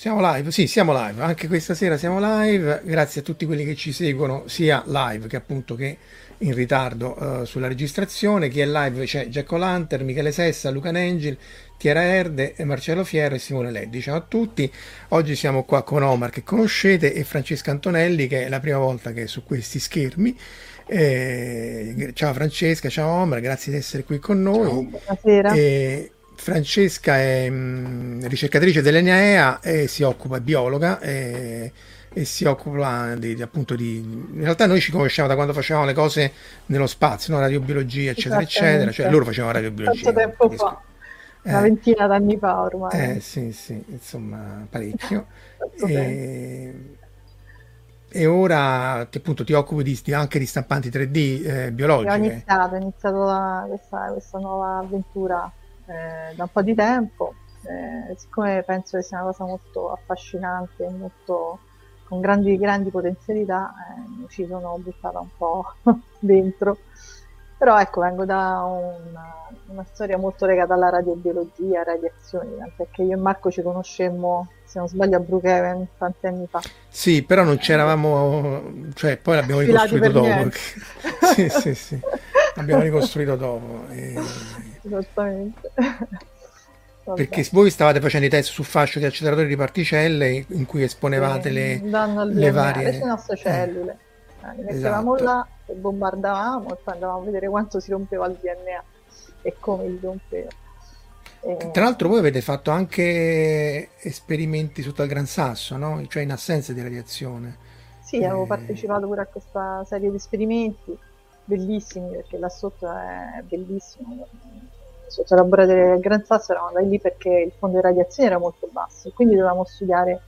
Siamo live? Sì, siamo live. Anche questa sera siamo live. Grazie a tutti quelli che ci seguono sia live che appunto che in ritardo uh, sulla registrazione. Chi è live c'è Giacomo Lanter, Michele Sessa, Luca Nengil, Tiera Erde, Marcello Fierro e Simone Leddi. Ciao a tutti. Oggi siamo qua con Omar che conoscete e Francesca Antonelli che è la prima volta che è su questi schermi. Eh, ciao Francesca, ciao Omar, grazie di essere qui con noi. Buonasera. E Francesca è mh, ricercatrice dell'ENEA e si occupa, è biologa e, e si occupa di, di, appunto di... In realtà noi ci conosciamo da quando facevamo le cose nello spazio, no? radiobiologia, eccetera, eccetera. Cioè loro facevano radiobiologia. Tanto tempo fa, una Eh. ventina d'anni fa ormai. Eh sì, sì, insomma, parecchio. e, e ora ti, appunto ti occupi di, di- anche di stampanti 3D eh, Ho biologiche. iniziato, ho iniziato questa, questa nuova avventura eh, da un po' di tempo, eh, siccome penso che sia una cosa molto affascinante, molto, con grandi, grandi potenzialità, eh, ci sono buttata un po' dentro. Però ecco, vengo da una, una storia molto legata alla radiobiologia, radiazioni, che io e Marco ci conoscemmo, se non sbaglio, a Brookhaven tanti anni fa. Sì, però non c'eravamo, cioè poi l'abbiamo ricostruito dopo. Sì, sì, sì, l'abbiamo ricostruito dopo. e- Esattamente. Perché voi stavate facendo i test su fascio di acceleratori di particelle in cui esponevate Sì, le, le varie... le nostre eh, cellule. Eh, li mettevamo esatto. là e bombardavamo e poi andavamo a vedere quanto si rompeva il DNA e come si rompeva. E- Tra l'altro voi avete fatto anche esperimenti sotto al Gran Sasso, no? Cioè in assenza di radiazione. Sì, avevo Eh, partecipato pure a questa serie di esperimenti bellissimi perché là sotto è bellissimo. Sotto il laboratorio del Gran Sasso eravamo andati lì perché il fondo di radiazione era molto basso e quindi dovevamo studiare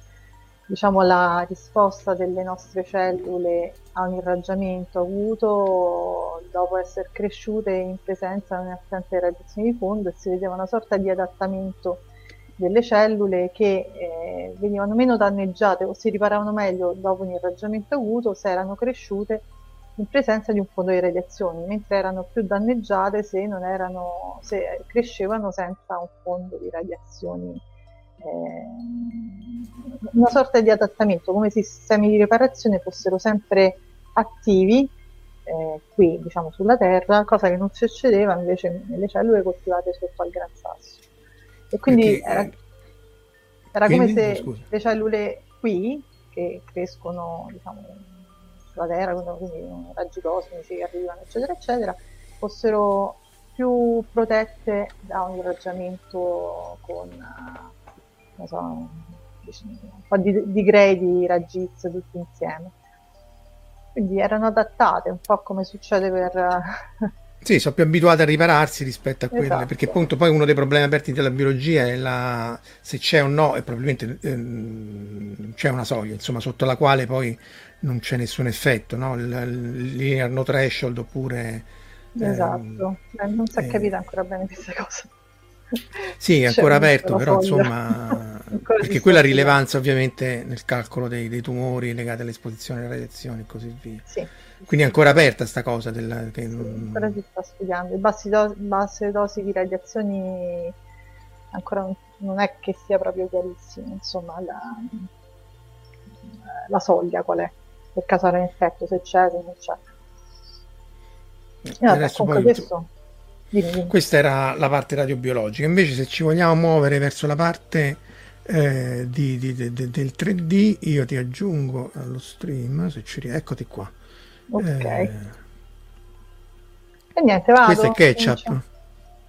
diciamo, la risposta delle nostre cellule a un irraggiamento avuto dopo essere cresciute in presenza di un'assenza di radiazioni di fondo e si vedeva una sorta di adattamento delle cellule che eh, venivano meno danneggiate o si riparavano meglio dopo un irraggiamento avuto se erano cresciute in presenza di un fondo di radiazioni, mentre erano più danneggiate se, non erano, se crescevano senza un fondo di radiazioni. eh, una sorta di adattamento, come se i sistemi di riparazione fossero sempre attivi eh, qui, diciamo, sulla Terra, cosa che non succedeva invece nelle cellule coltivate sotto al Gran Sasso. E quindi perché, era, eh, era quindi? come se Scusa. le cellule qui, che crescono diciamo, la Terra, quindi raggi cosmici che arrivano, eccetera, eccetera, fossero più protette da un irraggiamento con non so, un po' di, di gradi raggi X tutti insieme. Quindi erano adattate, un po' come succede per sì, sono più abituati a ripararsi rispetto a quelle, esatto. perché appunto poi uno dei problemi aperti della biologia è la, se c'è o no, e probabilmente ehm, c'è una soglia, insomma, sotto la quale poi non c'è nessun effetto, no? il, il linear no threshold oppure... Esatto, ehm, non si è eh, capita ancora bene questa cosa. Sì, è ancora aperto, però foglia. insomma, perché quella rilevanza ovviamente nel calcolo dei, dei, tumori legati all'esposizione alle radiazioni e così via. Sì. Quindi è ancora aperta sta cosa. Della, che... sì, ancora si sta studiando. Le basse dosi di radiazioni ancora non è che sia proprio chiarissimo, insomma, la, la soglia qual è, per causare un effetto, se c'è, se non c'è. E vabbè, comunque questo... Questa era la parte radiobiologica. Invece, se ci vogliamo muovere verso la parte eh, di, di, di, del 3D, io ti aggiungo allo stream. Se ci riesco, eccoti qua. Ok. Eh, e niente, vado. Questo è ketchup.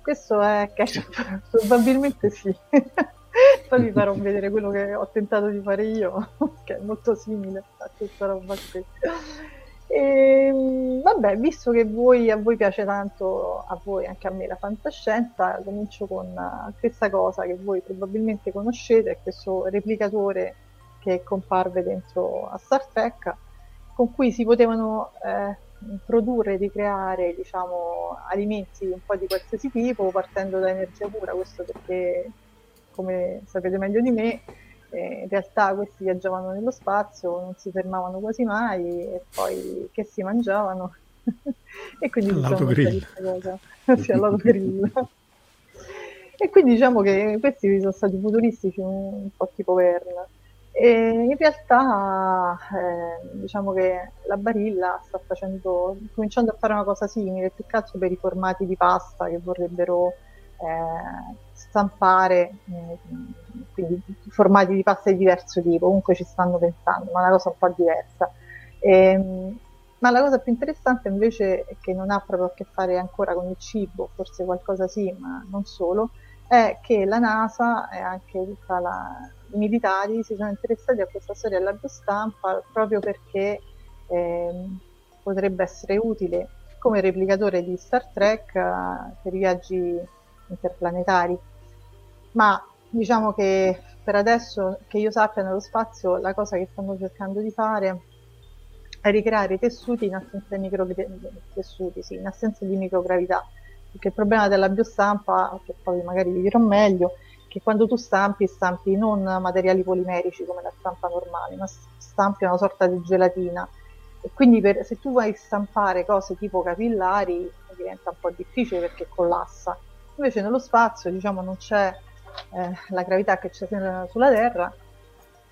Questo è ketchup, probabilmente sì. Poi vi farò vedere quello che ho tentato di fare io, che è molto simile a questa roba qui. E, ehm, vabbè, visto che voi, a voi piace tanto, a voi anche a me la fantascienza, comincio con questa cosa che voi probabilmente conoscete, questo replicatore che comparve dentro a Star Trek, con cui si potevano eh, produrre ricreare diciamo, alimenti un po' di qualsiasi tipo partendo da energia pura, questo perché come sapete meglio di me eh, in realtà questi viaggiavano nello spazio, non si fermavano quasi mai e poi che si mangiavano e quindi all'autogrill. sì, all'autogrill. e quindi diciamo che questi sono stati futuristici un, un po' tipo Verne. E in realtà eh, diciamo che la Barilla sta facendo, cominciando a fare una cosa simile, più che altro per i formati di pasta che vorrebbero eh, stampare, eh, quindi formati di pasta di diverso tipo, comunque ci stanno pensando, ma è una cosa un po' diversa. E, ehm, ma la cosa più interessante invece, che non ha proprio a che fare ancora con il cibo, forse qualcosa sì, ma non solo, è che la NASA e anche tutta la, i militari si sono interessati a questa storia della biostampa proprio perché eh, potrebbe essere utile come replicatore di Star Trek uh, per i viaggi interplanetari ma diciamo che per adesso che io sappia nello spazio la cosa che stanno cercando di fare è ricreare tessuti in assenza di, micro... tessuti, sì, in assenza di microgravità. Perché il problema della biostampa che poi magari vi dirò meglio che quando tu stampi stampi non materiali polimerici come la stampa normale ma stampi una sorta di gelatina. E quindi per, se tu vuoi stampare cose tipo capillari diventa un po' difficile perché collassa. Invece nello spazio diciamo non c'è eh, la gravità che c'è sulla Terra,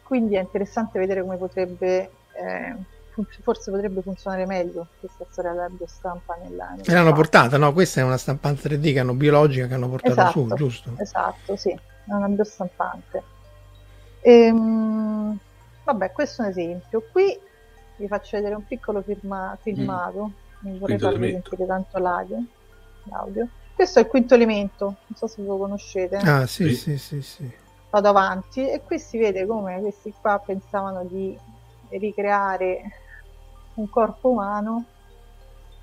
quindi è interessante vedere come potrebbe, eh, forse potrebbe funzionare meglio questa storia della biostampa nella, nella e l'hanno portata, no? Questa è una stampante 3D che hanno biologica che hanno portato esatto, su, giusto? Esatto, sì, è una biostampante. Ehm, vabbè, questo è un esempio. Qui vi faccio vedere un piccolo firma, filmato, mm. non vorrei farvi sentire tanto l'audio. l'audio. Questo è il quinto elemento, non so se lo conoscete. Ah, sì, sì, sì, sì. Vado avanti e qui si vede come questi qua pensavano di ricreare un corpo umano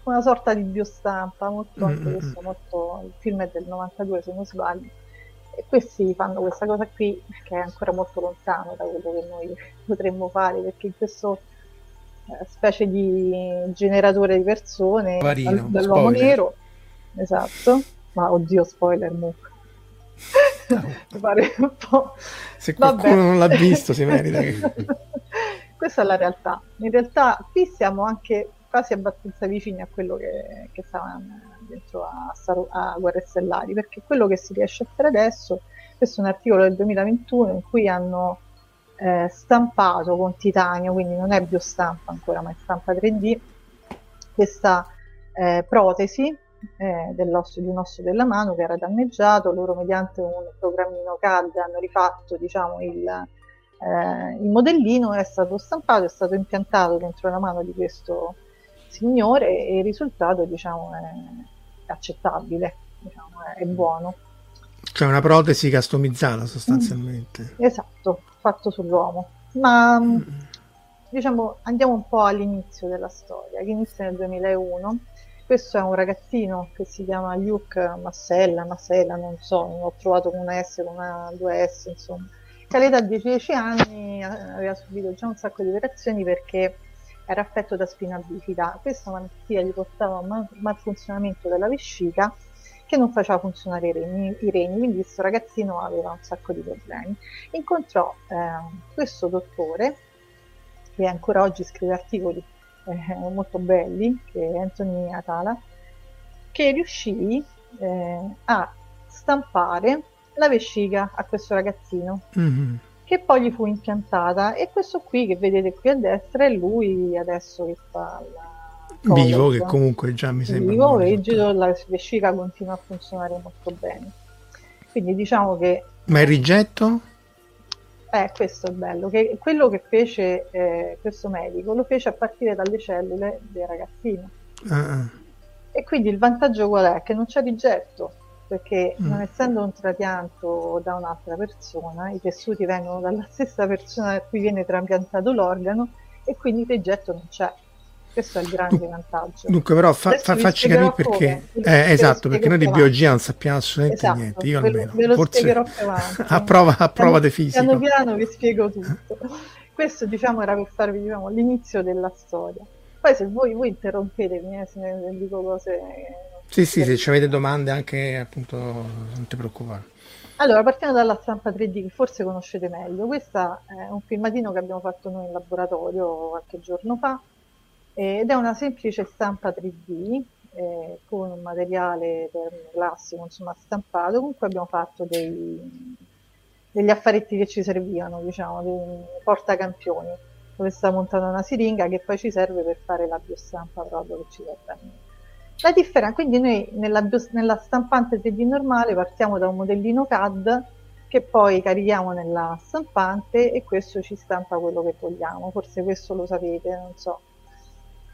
una sorta di biostampa molto, mm-hmm. questo, molto il film è del 92 se non sbaglio e questi fanno questa cosa qui che è ancora molto lontano da quello che noi potremmo fare perché in questo eh, specie di generatore di persone Varino, dall'uomo spoiler. nero esatto. Ma oddio, spoiler, mu. No. Se qualcuno Vabbè. non l'ha visto si merita che... Questa è la realtà. In realtà qui siamo anche quasi abbastanza vicini a quello che, che stava dentro a, a Guerre Stellari, perché quello che si riesce a fare adesso, questo è un articolo del 2021 in cui hanno eh, stampato con titanio, quindi non è biostampa ancora, ma è stampa 3D, questa eh, protesi eh, dell'osso, di un osso della mano che era danneggiato, loro mediante un programmino CAD hanno rifatto diciamo, il, eh, il modellino è stato stampato, è stato impiantato dentro la mano di questo signore e il risultato diciamo, è accettabile, diciamo, è buono. Cioè una protesi customizzata sostanzialmente. Mm. Esatto, fatto sull'uomo. Ma mm. diciamo andiamo un po' all'inizio della storia, che inizia nel 2001. Questo è un ragazzino che si chiama Luke Massella, Massella, non so, non ho trovato una S con una 2S, insomma che all'età di 10 anni aveva subito già un sacco di operazioni perché era affetto da spina bifida. Questa malattia gli portava un malfunzionamento della vescica che non faceva funzionare i reni, i reni, quindi questo ragazzino aveva un sacco di problemi. Incontrò eh, questo dottore, che ancora oggi scrive articoli eh, molto belli, che è Anthony Atala, che riuscì eh, a stampare la vescica a questo ragazzino. Mm-hmm. Che poi gli fu impiantata e questo qui che vedete qui a destra è lui adesso che fa la vivo che comunque già mi sembra vivo rigido la vescica continua a funzionare molto bene quindi diciamo che ma il rigetto? Eh, questo è bello, che quello che fece eh, questo medico lo fece a partire dalle cellule del ragazzino. Uh-uh. E quindi il vantaggio qual è? Che non c'è rigetto, perché mm. non essendo un trapianto da un'altra persona, i tessuti vengono dalla stessa persona a cui viene trapiantato l'organo e quindi il rigetto non c'è. Questo è il grande Dun- vantaggio. Dunque, però, fa, fa, facci capire perché. Eh, esatto, perché noi di biologia non sappiamo assolutamente esatto, niente. Io ve lo, almeno. Ve lo Forse spiegherò più avanti. a prova, a prova di fisica. Piano piano vi spiego tutto. Questo, diciamo, era per farvi diciamo, l'inizio della storia. Poi, se voi, voi interrompetemi, eh, se ne dico cose sì, sì, se ci avete domande anche appunto non ti preoccupare. Allora, partiamo dalla stampa 3D che forse conoscete meglio. Questo è un filmatino che abbiamo fatto noi in laboratorio qualche giorno fa ed è una semplice stampa 3D eh, con un materiale classico, insomma, stampato. Comunque abbiamo fatto dei, degli affaretti che ci servivano, diciamo, dei portacampioni, dove sta montata una siringa che poi ci serve per fare la biostampa proprio che ci serve. La differenza, quindi noi nella, nella stampante 3D normale partiamo da un modellino CAD che poi carichiamo nella stampante e questo ci stampa quello che vogliamo. Forse questo lo sapete, non so.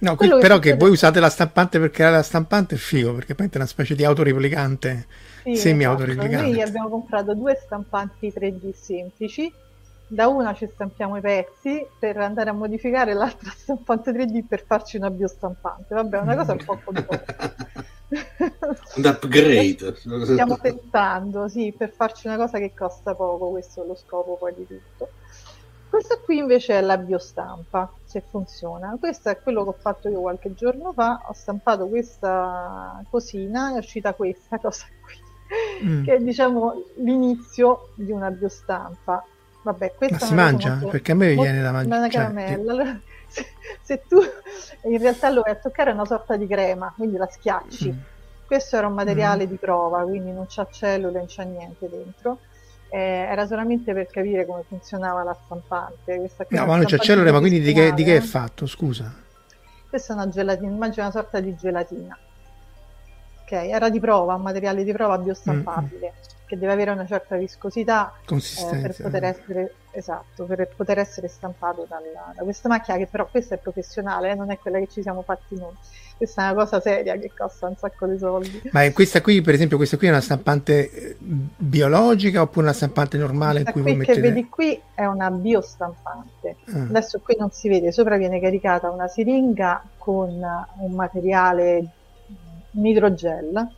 No, qui, però che, che voi usate la stampante per creare la stampante è figo, perché poi è una specie di autoreplicante, sì, semi-autoreplicante. Esatto. Noi abbiamo comprato due stampanti 3D semplici da una ci stampiamo i pezzi per andare a modificare l'altra stampante 3D per farci una biostampante. Vabbè, è una cosa un po' complessa. un upgrade. Stiamo tentando, sì, per farci una cosa che costa poco, questo è lo scopo poi di tutto. Questa qui invece è la biostampa, se funziona. Questo è quello che ho fatto io qualche giorno fa, ho stampato questa cosina, è uscita questa cosa qui, mm. che è diciamo l'inizio di una biostampa Vabbè, questa Ma si mangia? Molto, Perché a me viene da mangiare. Una caramella. Cioè, allora, se, se, tu in realtà lo vai a toccare è una sorta di crema, quindi la schiacci. Mm. Questo era un materiale mm. di prova, quindi non c'ha cellule, non c'ha niente dentro. Eh, era solamente per capire come funzionava la stampante. Questa no, ma non c'è cellule, ma quindi di che, di che, è fatto? Scusa. Questa è una gelatina, immagino una sorta di gelatina. Ok, era di prova, un materiale di prova biostampabile. Mm che deve avere una certa viscosità eh, per poter essere esatto, per poter essere stampato dalla, da questa macchina che però questa è professionale, eh, non è quella che ci siamo fatti noi. Questa è una cosa seria che costa un sacco di soldi. Ma questa qui, per esempio, questa qui è una stampante eh, biologica oppure una stampante normale questa in cui voi mettete... che vedi qui è una biostampante. Ah. Adesso qui non si vede, sopra viene caricata una siringa con un materiale un idrogel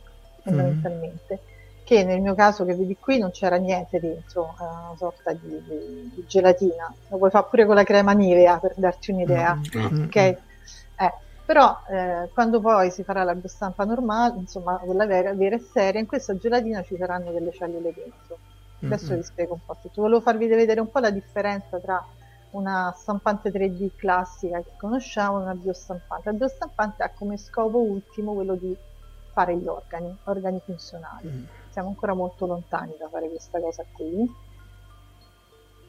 fondamentalmente. Mm che nel mio caso che vedi qui non c'era niente dentro, una sorta di, di, di gelatina. Lo puoi fare pure con la crema Nivea per darti un'idea. Mm-hmm. Okay? Eh, però eh, quando poi si farà la biostampa normale, insomma quella vera, vera, e seria, in questa gelatina ci saranno delle cellule dentro. Adesso mm-hmm. vi spiego un po' tutto. Volevo farvi vedere un po' la differenza tra una stampante 3D classica che conosciamo e una biostampante. La biostampante ha come scopo ultimo quello di fare gli organi, organi funzionali. Mm siamo ancora molto lontani da fare questa cosa qui,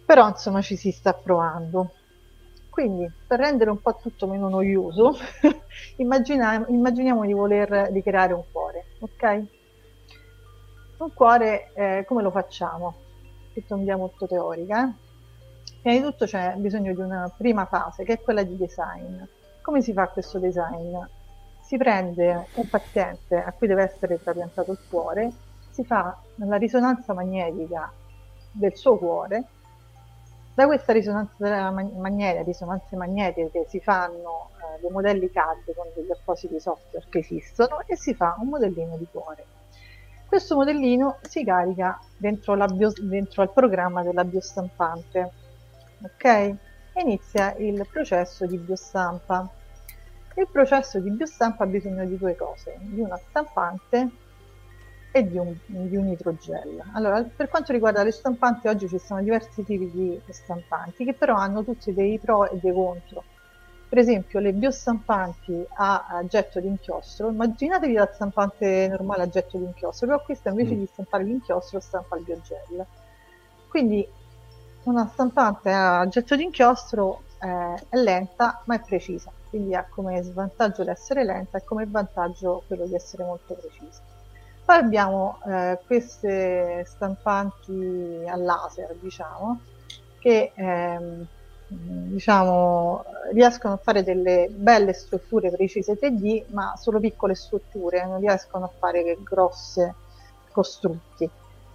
però insomma ci si sta provando. Quindi per rendere un po' tutto meno noioso, immaginiamo, immaginiamo di voler ricreare un cuore, ok? Un cuore eh, come lo facciamo? È un'idea molto teorica, eh? Prima di tutto c'è bisogno di una prima fase che è quella di design. Come si fa questo design? Si prende un paziente a cui deve essere trapiantato il cuore, si fa la risonanza magnetica del suo cuore da questa risonanza magnetica, risonanze magnetiche si fanno eh, dei modelli CAD con degli appositi software che esistono e si fa un modellino di cuore. Questo modellino si carica dentro, bio, dentro al programma della biostampante, ok? E inizia il processo di biostampa. Il processo di biostampa ha bisogno di due cose, di una stampante e di un, di un idrogel. Allora, per quanto riguarda le stampanti, oggi ci sono diversi tipi di stampanti che però hanno tutti dei pro e dei contro. Per esempio, le biostampanti a, a getto di inchiostro, immaginatevi la stampante normale a getto di inchiostro, però questa invece mm. di stampare l'inchiostro stampa il biogel. Quindi una stampante a getto di inchiostro eh, è lenta ma è precisa, quindi ha come svantaggio l'essere lenta e come vantaggio quello di essere molto precisa. Poi abbiamo eh, queste stampanti a laser, diciamo, che ehm, diciamo, riescono a fare delle belle strutture precise 3D, ma solo piccole strutture, non riescono a fare grosse costrutti.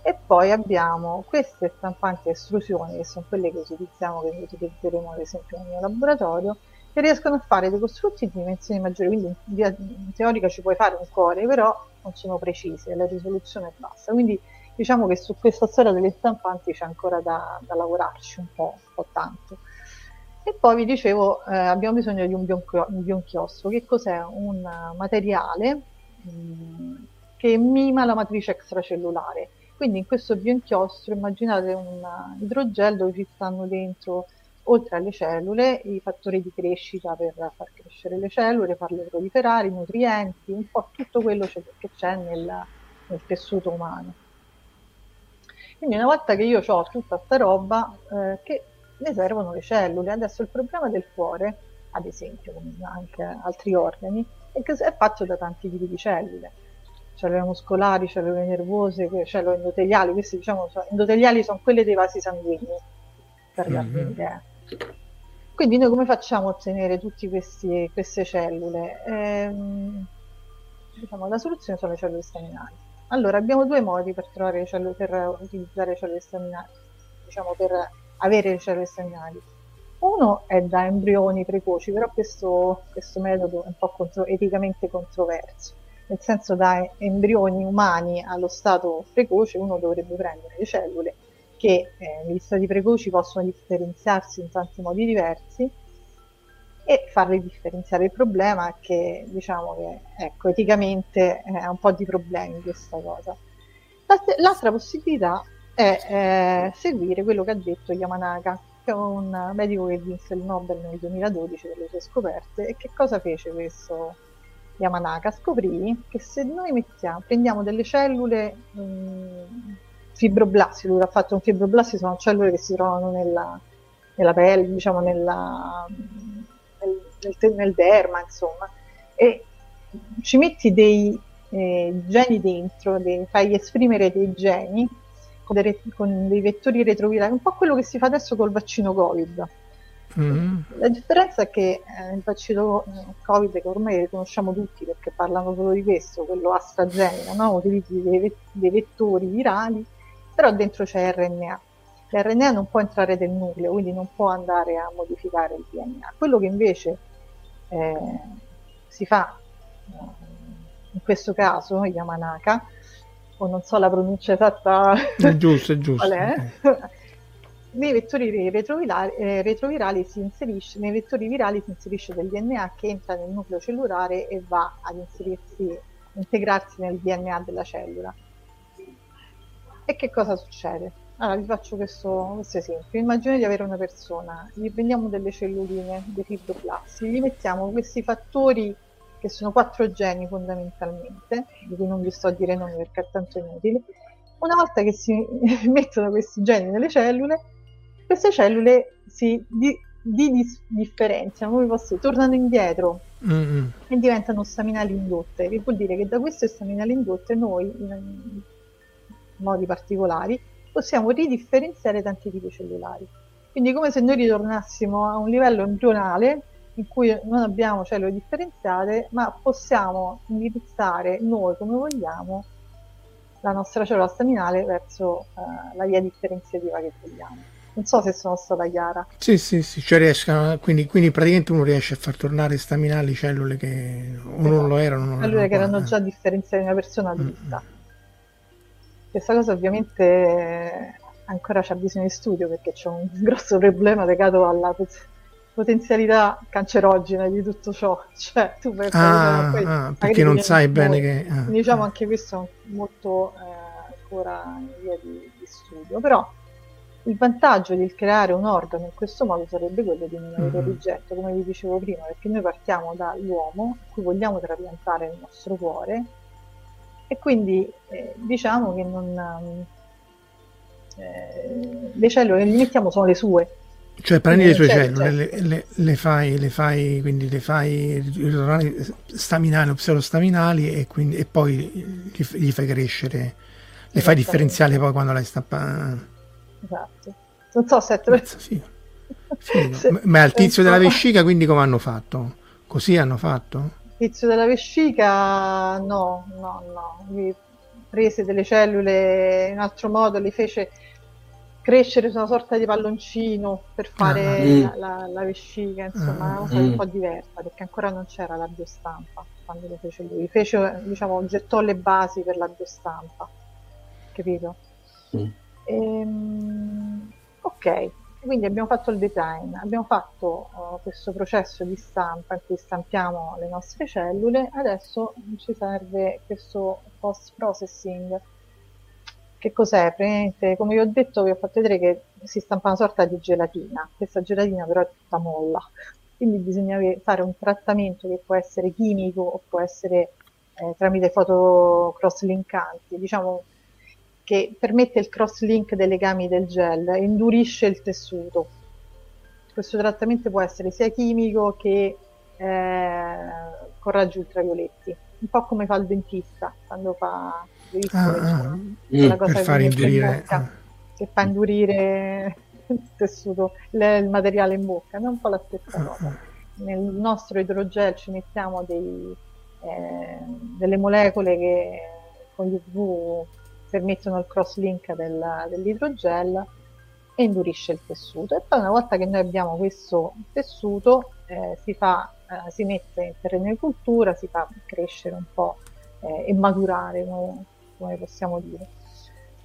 E poi abbiamo queste stampanti a estrusione, che sono quelle che utilizziamo, che utilizzeremo ad esempio nel mio laboratorio, che riescono a fare dei costrutti di dimensioni maggiori, quindi in, via, in teorica ci puoi fare un cuore, però non sono precise, la risoluzione è bassa. Quindi diciamo che su questa storia delle stampanti c'è ancora da, da lavorarci un po', un po', tanto. E poi vi dicevo, eh, abbiamo bisogno di un, un bionchiostro. Che cos'è? Un materiale mh, mm, che mima la matrice extracellulare. Quindi in questo bionchiostro immaginate un idrogel dove ci stanno dentro oltre alle cellule, i fattori di crescita per far crescere le cellule, farle proliferare, i nutrienti, un po' tutto quello che c'è nel, nel tessuto umano. Quindi una volta che io ho tutta questa roba, eh, che ne servono le cellule. Adesso il problema del cuore, ad esempio, come anche altri organi, è che è fatto da tanti tipi di cellule. Cellule muscolari, cellule nervose, cellule endoteliali. Queste diciamo, endoteliali sono quelle dei vasi sanguigni, per darvi mm-hmm. un'idea. Quindi noi come facciamo a ottenere tutte queste cellule? Ehm, diciamo, la soluzione sono le cellule staminali. Allora abbiamo due modi per, cellule, per utilizzare le cellule staminali, diciamo per avere le cellule staminali. Uno è da embrioni precoci, però questo, questo metodo è un po' contro, eticamente controverso, nel senso da embrioni umani allo stato precoce uno dovrebbe prendere le cellule che eh, negli stati precoci possono differenziarsi in tanti modi diversi e farli differenziare. Il problema è che diciamo che ecco, eticamente eh, ha un po' di problemi questa cosa. L'altra possibilità è eh, seguire quello che ha detto Yamanaka, che è un medico che vinse il Nobel nel 2012 per le sue scoperte. E che cosa fece questo Yamanaka? Scoprì che se noi mettiamo, prendiamo delle cellule mh, mm, fibroblasti, lui ha fatto un fibroblasti, sono cellule che si trovano nella, nella pelle, diciamo nella, nel, nel, nel, derma, insomma, e ci metti dei eh, geni dentro, dei, fai esprimere dei geni con, dei, con dei vettori retrovirali, un po' quello che si fa adesso col vaccino Covid. Mm-hmm. La differenza è che eh, il vaccino Covid, che ormai conosciamo tutti perché parlano solo di questo, quello AstraZeneca, no? utilizzi dei, dei vettori virali però dentro c'è RNA. L'RNA non può entrare nel nucleo, quindi non può andare a modificare il DNA. Quello che invece eh, si fa eh, in questo caso, Yamanaka, o non so la pronuncia esatta, è giusto, è giusto. nei vettori retrovirali, eh, retrovirali si inserisce, nei vettori virali si inserisce del DNA che entra nel nucleo cellulare e va ad inserirsi, integrarsi nel DNA della cellula. E che cosa succede? Allora vi faccio questo, questo esempio. Immagina di avere una persona, gli prendiamo delle celluline, dei fibroblasti, gli mettiamo questi fattori che sono quattro geni fondamentalmente, di cui non vi sto a dire nomi perché è tanto inutile. Una volta che si mettono questi geni nelle cellule, queste cellule si di, di differenziano, come posso tornano indietro mm-hmm. e diventano staminali indotte, che vuol dire che da queste staminali indotte noi modi particolari, possiamo ridifferenziare tanti tipi cellulari. Quindi è come se noi ritornassimo a un livello embrionale in cui non abbiamo cellule differenziate, ma possiamo indirizzare noi come vogliamo la nostra cellula staminale verso uh, la via differenziativa che vogliamo. Non so se sono stata chiara. Sì, sì, sì, cioè riescono, quindi, quindi, praticamente uno riesce a far tornare staminali cellule che o esatto. non lo erano. Non cellule che erano già differenziate in una persona adulta. Mm-hmm. Questa cosa ovviamente ancora c'è bisogno di studio perché c'è un grosso problema legato alla potenzialità cancerogena di tutto ciò. Cioè, tu puoi ah, poi, ah, perché non sai bene che... Ah, diciamo ah. anche questo è molto eh, ancora in via di, di, studio. Però il vantaggio di creare un organo in questo modo sarebbe quello di non avere mm. rigetto, come vi dicevo prima, perché noi partiamo dall'uomo, a cui vogliamo trapiantare il nostro cuore, e quindi eh, diciamo che non... Eh, le cellule che mettiamo sono le sue, cioè prendi le tue certo, cellule, certo. Le, le, le, fai, le fai, quindi le fai staminali o pseudostaminali e, quindi, e poi gli, gli, fai crescere, le fai differenziali poi quando l'hai stappata. Esatto. Non so se te figo. Figo. Ma al tizio della vescica quindi come hanno fatto? Così hanno fatto? Il tizio della vescica no, no, no. prese delle cellule in altro modo, le fece crescere su una sorta di palloncino per fare ah, mm. la, la, la, vescica, insomma, una cosa mm. un po' diversa, perché ancora non c'era la biostampa quando lo fece lui. Fece, diciamo, gettò le basi per la biostampa, capito? Mm. E, um, ok, quindi abbiamo fatto il design, abbiamo fatto uh, questo processo di stampa in cui stampiamo le nostre cellule, adesso ci serve questo post processing che cos'è? Praticamente, come vi ho detto, vi ho fatto vedere che si stampa una sorta di gelatina. Questa gelatina però è tutta molla, quindi bisogna fare un trattamento che può essere chimico o può essere eh, tramite foto cross-linkanti, diciamo che permette il cross-link dei legami del gel indurisce il tessuto. Questo trattamento può essere sia chimico che eh, con raggi ultravioletti, un po' come fa il dentista quando fa ah, ah, mm, per far indurire ah. che fa indurire il tessuto il materiale in bocca non un po' la stessa ah, cosa ah. nel nostro idrogel ci mettiamo dei, eh, delle molecole che con gli UV permettono il cross link del, dell'idrogel e indurisce il tessuto e poi una volta che noi abbiamo questo tessuto eh, si, fa, eh, si mette in terreno di cultura si fa crescere un po' eh, e maturare come, come possiamo dire.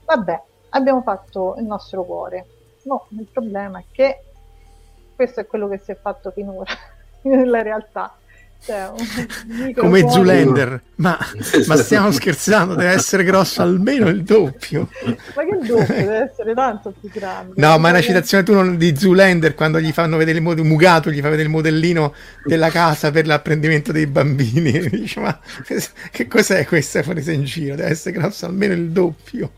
Vabbè, abbiamo fatto il nostro cuore. No, il problema è che questo è quello che si è fatto finora nella realtà. Cioè, come cuore... Zoolander, ma, ma, stiamo scherzando, deve essere grosso almeno il doppio. Ma che doppio, deve essere tanto più grande. No, ma è una citazione tu non, di Zoolander quando gli fanno vedere il mod- Mugato, gli fa vedere il modellino della casa per l'apprendimento dei bambini. Dice, ma che cos'è questa presa in giro? Deve essere grosso almeno il doppio.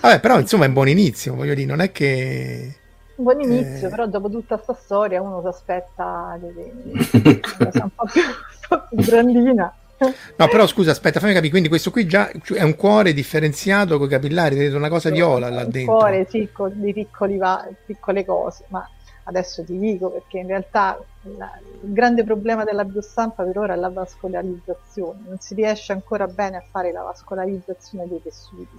Vabbè, però insomma è un buon inizio, voglio dire, non è che buon inizio, eh... però dopo tutta questa storia uno si aspetta un po' più, un po' più grandina. No, però scusa, aspetta, fammi capire. Quindi questo qui già è un cuore differenziato con i capillari, vedete una cosa viola là dentro. Un cuore, sì, con di piccoli va- piccole cose, ma adesso ti dico perché in realtà la, il grande problema della biostampa per ora è la vascolarizzazione. Non si riesce ancora bene a fare la vascolarizzazione dei tessuti.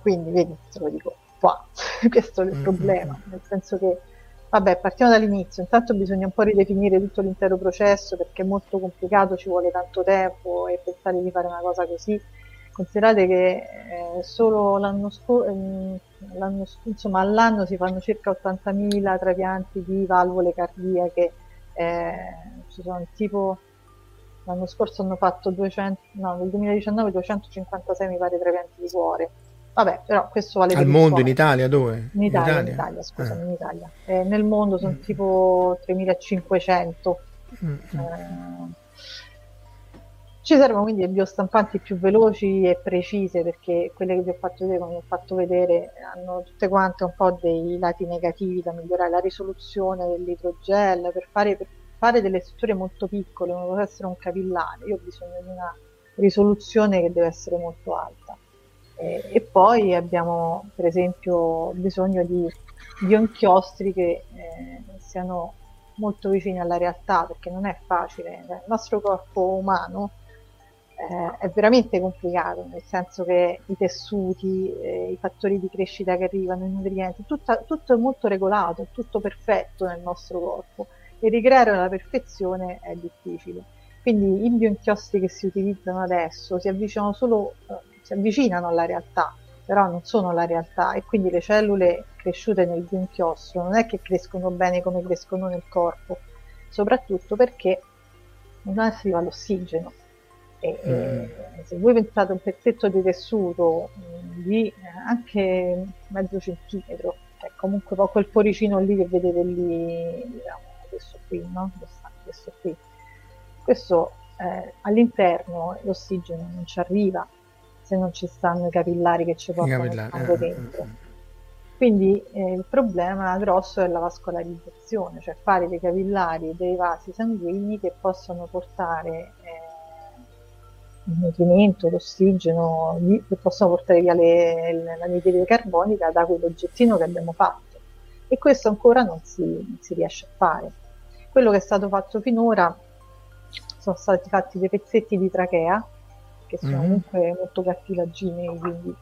Quindi, vedi, te lo dico qua. Questo è il problema, nel senso che, vabbè, partiamo dall'inizio, intanto bisogna un po' ridefinire tutto l'intero processo perché è molto complicato, ci vuole tanto tempo e pensare di fare una cosa così. Considerate che eh, solo l'anno scorso, ehm, insomma, all'anno si fanno circa 80.000 trapianti di valvole cardiache, eh, ci sono tipo l'anno scorso hanno fatto 200, no, nel 2019 256 mi pare trapianti di cuore Vabbè, però questo vale Al mondo, in Italia, dove? In Italia, in Italia, in Italia scusami, eh. in Italia. Eh, nel mondo sono mm. tipo 3500. Mm. Eh, ci servono quindi biostampanti più veloci e precise perché quelle che vi ho fatto vedere, come vi ho fatto vedere, hanno tutte quante un po' dei lati negativi da migliorare, la risoluzione dell'idrogel, per fare, per fare delle strutture molto piccole, come può essere un capillare, io ho bisogno di una risoluzione che deve essere molto alta E, e poi abbiamo per esempio bisogno di, di inchiostri che eh, siano molto vicini alla realtà perché non è facile. Il nostro corpo umano eh, è veramente complicato, nel senso che i tessuti, eh, i fattori di crescita che arrivano, i nutrienti, tutta, tutto è molto regolato, tutto perfetto nel nostro corpo e ricreare la perfezione è difficile. Quindi i bioinchiostri che si utilizzano adesso si avvicinano solo, eh, si avvicinano alla realtà, però non sono la realtà e quindi le cellule cresciute nel bioinchiostro non è che crescono bene come crescono nel corpo, soprattutto perché non arriva l'ossigeno. E, mm. se voi pensate a un pezzetto di tessuto mm, di eh, anche mezzo centimetro, cioè comunque quel poricino lì che vedete lì, diciamo, questo qui, no? Questo qui. Questo eh, all'interno l'ossigeno non ci arriva se non ci stanno i capillari che ci portano il sangue eh, dentro. Eh, Quindi eh, il problema grosso è la vascolarizzazione, cioè fare dei capillari e dei vasi sanguigni che possono portare eh, il nutrimento, l'ossigeno, che possono portare via le, l'anidride carbonica da quell'oggettino che abbiamo fatto. E questo ancora non si, non si riesce a fare. Quello che è stato fatto finora sono stati fatti dei pezzetti di trachea che sono mm. comunque molto cartilaginei, quindi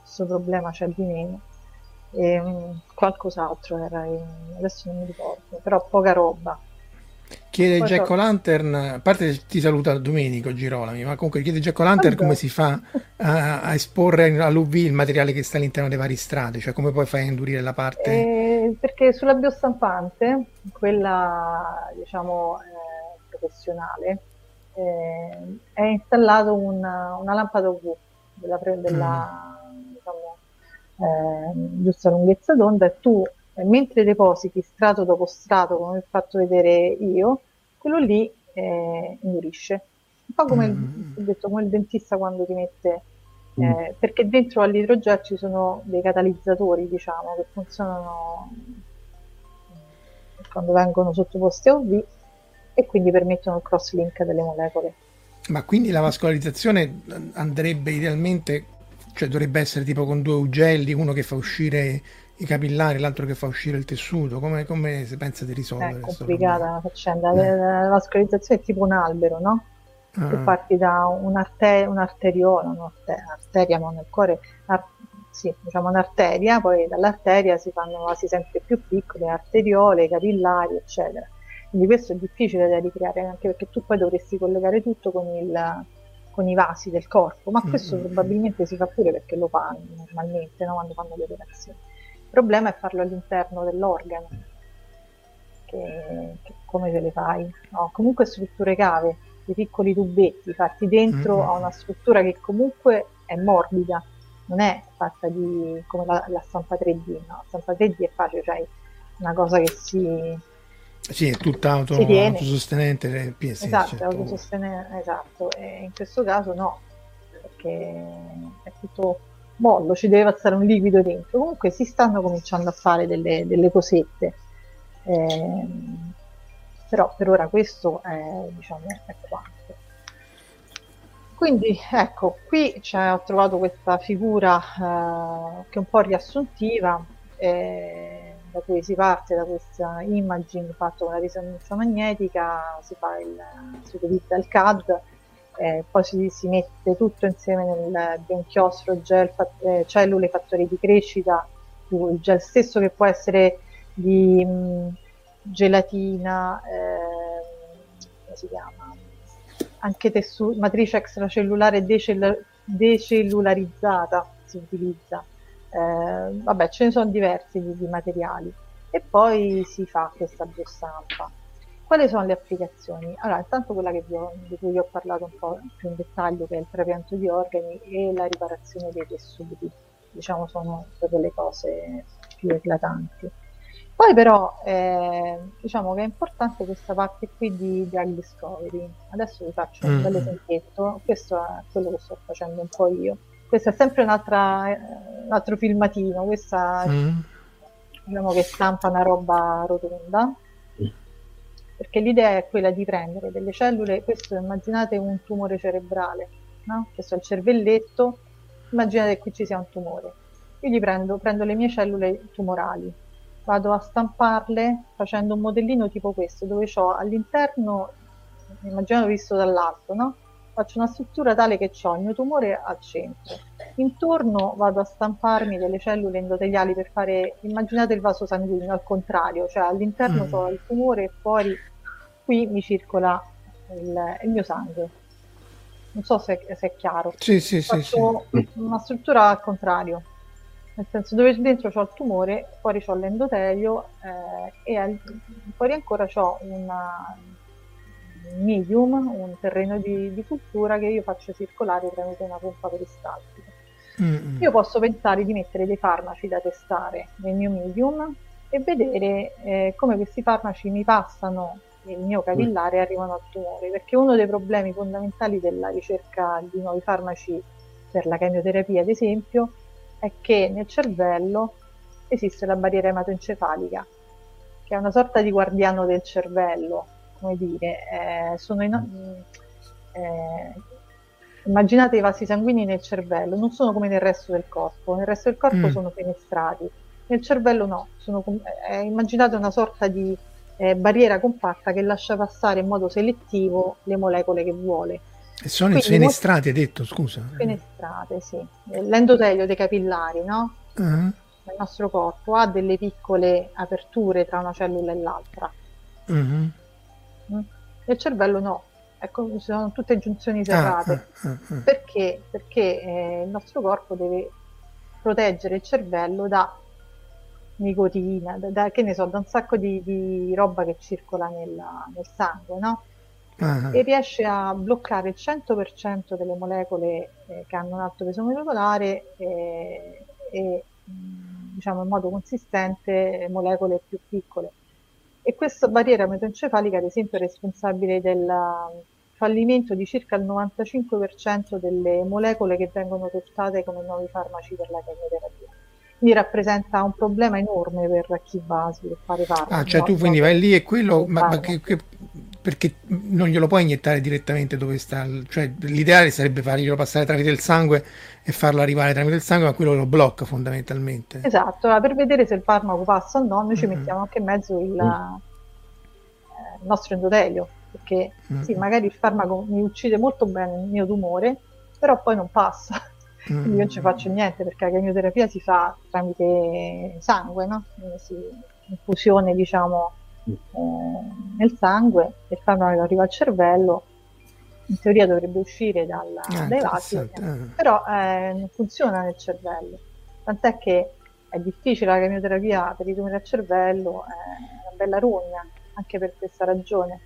questo problema c'è di meno. E, um, qualcos'altro era, in, adesso non mi ricordo, però poca roba. Chiede Jack so... Lantern, a parte ti saluta Domenico Girolami, ma comunque chiede Jack Lantern come si fa a, a, esporre all'UV il materiale che sta all'interno dei vari strati, cioè come poi fai a indurire la parte? Eh, perché sulla biostampante, quella diciamo eh, professionale, eh, è installato una, una, lampada UV della, della mm. diciamo, eh, giusta lunghezza d'onda e tu eh, mentre depositi strato dopo strato come ho fatto vedere io quello lì eh, indurisce un po' come, mm. il, detto, come il dentista quando ti mette mm. eh, perché dentro all'idrogel ci sono dei catalizzatori diciamo che funzionano quando vengono sottoposti a UV e quindi permettono il cross-link delle molecole. Ma quindi la vascolarizzazione andrebbe idealmente, cioè dovrebbe essere tipo con due ugelli, uno che fa uscire i capillari, l'altro che fa uscire il tessuto, come, come si pensa di risolvere? È complicata la faccenda, eh. la vascolarizzazione è tipo un albero, no? Ah. Tu parti da un'arte- un'arteriola, un'arteria ma nel cuore, ar- sì, diciamo un'arteria, poi dall'arteria si fanno vasi sempre più piccoli, arteriole, capillari, eccetera quindi questo è difficile da ricreare anche perché tu poi dovresti collegare tutto con, il, con i vasi del corpo, ma questo mm-hmm. probabilmente si fa pure perché lo fanno normalmente no? quando fanno le operazioni. Il problema è farlo all'interno dell'organo, che, che come se le fai? No, comunque strutture cave, dei piccoli tubetti fatti dentro mm-hmm. a una struttura che comunque è morbida, non è fatta di come la, la stampa 3D, no? la stampa 3D è facile, cioè una cosa che si sì, è tutta auto, autosostenente. Sì, esatto, certo. autosostenente, esatto. E in questo caso no, perché è tutto mollo, ci deve passare un liquido dentro. Comunque si stanno cominciando a fare delle, delle cosette. Eh, però per ora questo è, diciamo, è quanto. Quindi ecco, qui cioè, ho trovato questa figura eh, che è un po' riassuntiva. Eh, da cui si parte da questa imaging fatto con la risonanza magnetica, si, il, si utilizza il CAD, eh, poi si, si, mette tutto insieme nel inchiostro, gel, eh, cellule, fattori di crescita, il gel stesso che può essere di mh, gelatina, eh, come si chiama? Anche tessu- matrice extracellulare decell- decellularizzata si utilizza eh, vabbè ce ne sono diversi di, di, materiali e poi si fa questa biostampa. Quali sono le applicazioni? Allora, intanto quella ho, di cui vi ho parlato un po' più in dettaglio, che è il trapianto di organi e la riparazione dei tessuti, diciamo sono proprio le cose più eclatanti. Poi però eh, diciamo che è importante questa parte qui di drug discovery. Adesso vi faccio un mm. bel esempietto, questo è quello che sto facendo un po' io questo è sempre un altro filmatino, questa mm. diciamo che stampa una roba rotonda, perché l'idea è quella di prendere delle cellule, questo immaginate un tumore cerebrale, no? questo è il cervelletto, immaginate che qui ci sia un tumore. Io gli prendo, prendo le mie cellule tumorali, vado a stamparle facendo un modellino tipo questo, dove ho all'interno, immaginate visto dall'alto, no? Faccio una struttura tale che ho il mio tumore al centro. Intorno vado a stamparmi delle cellule endoteliali per fare, immaginate il vaso sanguigno al contrario, cioè all'interno mm. ho il tumore e fuori qui mi circola il, il mio sangue. Non so se, se è chiaro. Sì, sì, faccio sì, sì. una struttura al contrario, nel senso dove dentro ho il tumore, fuori ho l'endotelio eh, e al, fuori ancora ho una medium, un terreno di, di, cultura che io faccio circolare tramite una pompa peristaltica. Mm-hmm. Io posso pensare di mettere dei farmaci da testare nel mio medium e vedere eh, come questi farmaci mi passano nel mio capillare e arrivano al tumore, perché uno dei problemi fondamentali della ricerca di nuovi farmaci per la chemioterapia, ad esempio, è che nel cervello esiste la barriera ematoencefalica, che è una sorta di guardiano del cervello, come dire, eh, sono in, eh, immaginate i vasi sanguigni nel cervello, non sono come nel resto del corpo, nel resto del corpo mm. sono fenestrati, nel cervello no, sono, eh, immaginate una sorta di eh, barriera compatta che lascia passare in modo selettivo le molecole che vuole. E sono Quindi, fenestrate, hai detto, scusa. Fenestrate, sì. L'endotelio dei capillari, no? Uh-huh. Il nostro corpo ha delle piccole aperture tra una cellula e l'altra. Uh-huh. Nel cervello no, ecco, sono tutte giunzioni serrate. Ah, ah, ah, ah. Perché? Perché eh, il nostro corpo deve proteggere il cervello da nicotina, da, da, che ne so, da un sacco di, di roba che circola nel, nel sangue, no? Uh-huh. E riesce a bloccare il 100% delle molecole eh, che hanno un alto peso molecolare eh, e diciamo in modo consistente molecole più piccole. E questa barriera metoencefalica, ad esempio, è responsabile del fallimento di circa il 95% delle molecole che vengono testate come nuovi farmaci per la chemioterapia. Quindi rappresenta un problema enorme per chi va a sviluppare farmaci. Ah, cioè tu quindi vai lì e quello, ma, ma che, che, perché non glielo puoi iniettare direttamente dove sta, cioè l'ideale sarebbe farglielo passare tramite il sangue e farlo arrivare tramite il sangue, ma quello lo blocca fondamentalmente. Esatto, per vedere se il farmaco passa o no, noi ci mm-hmm. mettiamo anche in mezzo il, mm. eh, il nostro endotelio, perché mm-hmm. sì, magari il farmaco mi uccide molto bene il mio tumore, però poi non passa. Mm-hmm. Quindi io non ci faccio niente perché la chemioterapia si fa tramite sangue, no? Si, infusione, diciamo, nel sangue, il farmaco arriva al cervello, in teoria dovrebbe uscire dal, ah, dai vasi, eh, però eh, non funziona nel cervello. Tant'è che è difficile la chemioterapia per i tumori al cervello, è una bella rogna, anche per questa ragione.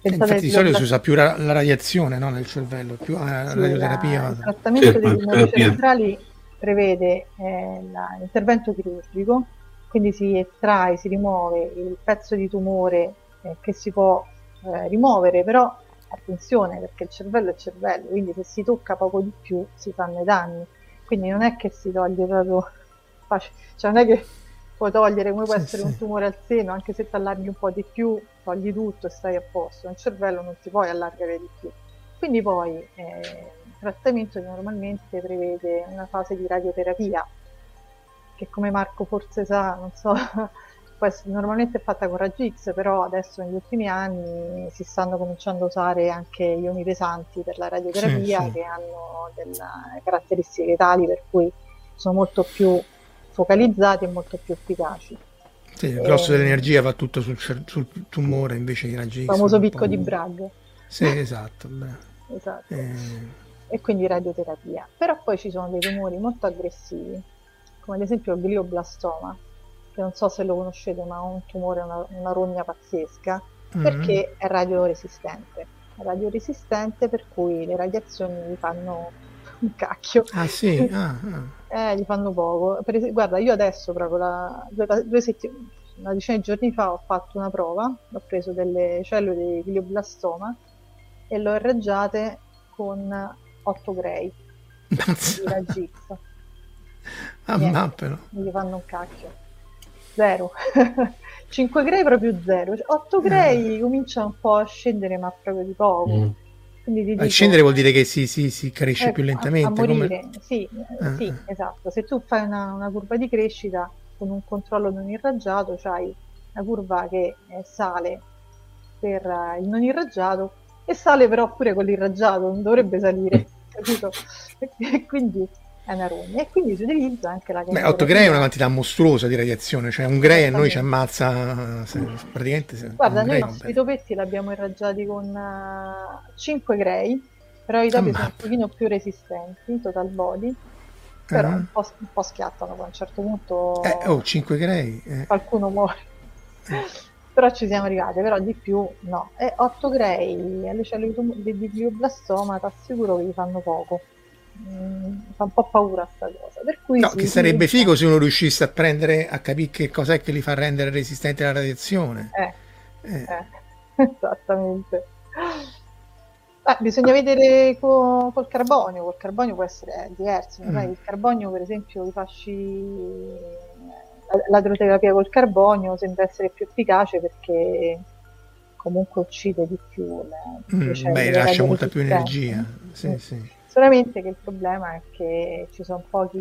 Eh, Pensate Infatti di solito si usa più la, la radiazione no, nel cervello, più la sì, radioterapia. La, il trattamento dei tumori cerebrali prevede eh, l'intervento chirurgico quindi si estrae, si rimuove il pezzo di tumore eh, che si può eh, rimuovere, però attenzione perché il cervello è cervello, quindi se si tocca poco di più si fanno i danni, quindi non è che si toglie proprio facile, cioè non è che puoi togliere come può sì, essere sì. un tumore al seno, anche se ti allarghi un po' di più, togli tutto e stai a posto, nel cervello non si può allargare di più. Quindi poi eh, il trattamento normalmente prevede una fase di radioterapia, che come Marco forse sa, non so, normalmente è fatta con raggi X, però adesso negli ultimi anni si stanno cominciando a usare anche ioni pesanti per la radioterapia sì, sì. che hanno delle caratteristiche tali per cui sono molto più focalizzati e molto più efficaci. Sì, il grosso e... dell'energia va tutto sul, sul, tumore invece i raggi X. Il famoso picco di Bragg. Sì, esatto. esatto. Eh... E quindi radioterapia. Però poi ci sono dei tumori molto aggressivi come ad esempio il glioblastoma, che non so se lo conoscete, ma è un tumore, una, una rogna pazzesca, mm-hmm. perché è radioresistente. È radioresistente per cui le radiazioni gli fanno un cacchio. Ah sì? Ah, ah. eh, gli fanno poco. Per, guarda, io adesso proprio la, due, due settimane, una decina di giorni fa ho fatto una prova, ho preso delle cellule di glioblastoma e le ho irraggiate con 8 gray di Ah, però. Non gli fanno un cacchio. Zero. 5 grey proprio zero. 8 grey eh. comincia un po' a scendere, ma proprio di poco. Mm. Quindi ti A dico, scendere vuol dire che si, si- si cresce eh, più a- lentamente. A, come- morire, sì, eh, Ah, sì, esatto. Se tu fai una, una curva di crescita con un controllo non irraggiato, c'hai una curva che eh, sale per eh, il non irraggiato e sale però pure con l'irraggiato, non dovrebbe salire, capito? E quindi rogna. E quindi si utilizza anche la Beh, 8 gray è una quantità mostruosa di radiazione, cioè un gray a noi ci ammazza se- praticamente. se- Guarda, noi i nostri topetti l'abbiamo irraggiati con 5 gray, però i topi sono un pochino più resistenti, total body, però Ah. un, po', un po' schiattano, a un certo punto Eh, oh, 5 gray. eh. qualcuno muore. però ci siamo arrivati, però di più no. E 8 gray alle cellule di glioblastoma ti assicuro che gli fanno poco. Mm, fa un po' paura sta cosa. Per cui No, si che sarebbe utilizza- figo se uno riuscisse a prendere, a capire che cos'è che li fa rendere resistenti alla radiazione. Eh, Eh, Eh, esattamente. Eh, bisogna vedere co- col carbonio, col carbonio può essere diverso, Mm. il carbonio per esempio i fasci, l'adroterapia col carbonio sembra essere più efficace perché comunque uccide di più le, mm, le cellule beh, lascia molta più energia. Sì, Mm. sì. Solamente che il problema è che ci sono pochi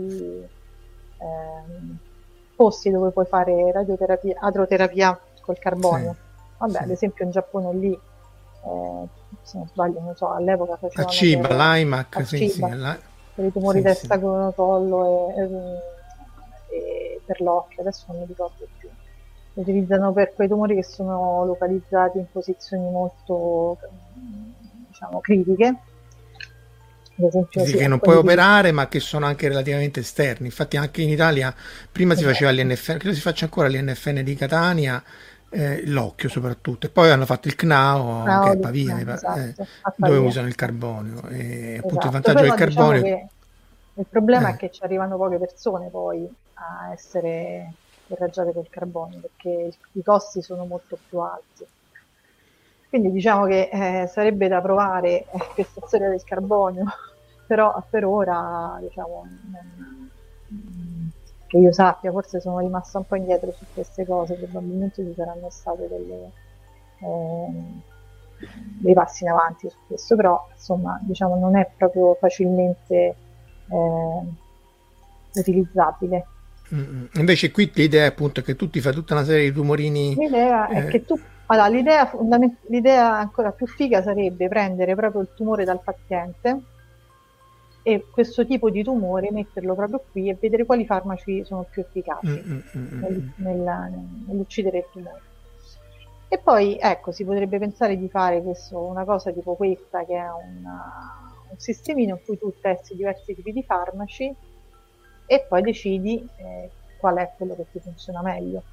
ehm, posti dove puoi fare radioterapia, adroterapia col carbonio. Vabbè, sì. ad esempio in Giappone lì, eh, se non sbaglio, non so, all'epoca A facevano Ciba, per, l'IMAC, a sì, sì, Ciba. la- per i tumori sì, testa sì. collo e, e- e per l'occhio, adesso non mi ricordo più. Lo utilizzano per quei tumori che sono localizzati in posizioni molto diciamo critiche. Esempio, Sì, sì, che non puoi operare ma che sono anche relativamente esterni. Infatti anche in Italia prima si Esatto. faceva l'NFN, credo si faccia ancora l'NFN di Catania, eh, l'occhio soprattutto, e poi hanno fatto il CNAO, che è Pavia, esatto, eh, dove usano il carbonio. E appunto il Esatto, vantaggio però del carbonio diciamo che il problema Eh. è che ci arrivano poche persone poi a essere irraggiate col carbonio perché i costi sono molto più alti. Quindi diciamo che eh, sarebbe da provare eh, questa storia del carbonio, però per ora diciamo non- mm, che io sappia, forse sono rimasta un po' indietro su queste cose, probabilmente ci saranno state delle, ehm, dei passi in avanti su questo, però insomma diciamo non è proprio facilmente eh, utilizzabile. Mm, mm. Invece qui l'idea è appunto che tu ti fai tutta una serie di tumorini. L'idea è Eh. che tu, allora, l'idea, fondament- l'idea ancora più figa sarebbe prendere proprio il tumore dal paziente e questo tipo di tumore metterlo proprio qui e vedere quali farmaci sono più efficaci Mm, mm, mm, mm, nel- nella- nell'uccidere il tumore. E poi ecco, si potrebbe pensare di fare questo, una cosa tipo questa, che è una- un sistemino in cui tu testi diversi tipi di farmaci e poi decidi eh, qual è quello che ti funziona meglio.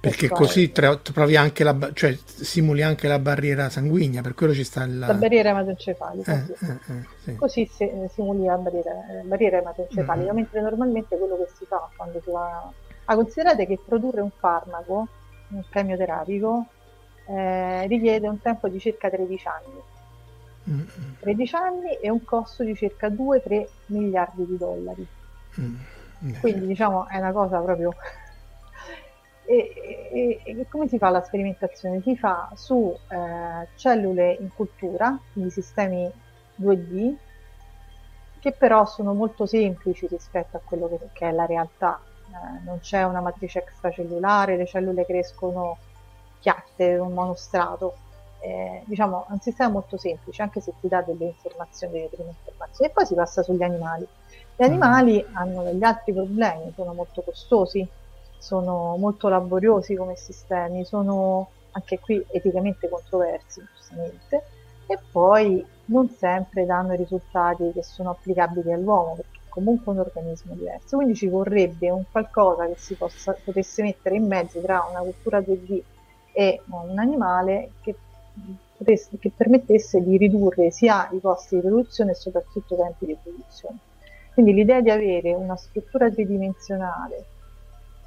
Perché Questo è- così trovi anche la, cioè simuli anche la barriera sanguigna, per quello ci sta il. La barriera ematoencefalica, Eh, sì. eh, eh, sì. così eh, simuli la barriera, eh, barriera ematoencefalica, Mm. mentre normalmente quello che si fa quando si va... Ah, considerate che produrre un farmaco, un chemioterapico, eh, richiede un tempo di circa 13 anni. Mm, mm, 13 anni e un costo di circa 2-3 miliardi di dollari. mm. Quindi diciamo è una cosa proprio... E, e- e come si fa la sperimentazione? Si fa su eh, cellule in cultura, quindi sistemi 2D, che però sono molto semplici rispetto a quello che, che è la realtà. Eh, non c'è una matrice extracellulare, le cellule crescono chiatte, un monostrato. Eh, diciamo è un sistema molto semplice, anche se ti dà delle informazioni, delle prime informazioni. E poi si passa sugli animali. Gli animali hanno degli altri problemi, sono molto costosi, sono molto laboriosi come sistemi, sono anche qui eticamente controversi, giustamente, e poi non sempre danno i risultati che sono applicabili all'uomo, perché è comunque un organismo diverso. Quindi ci vorrebbe un qualcosa che si possa, potesse mettere in mezzo tra una cultura 2D e un animale che, potesse- che permettesse di ridurre sia i costi di produzione e soprattutto i tempi di produzione. Quindi l'idea di avere una struttura tridimensionale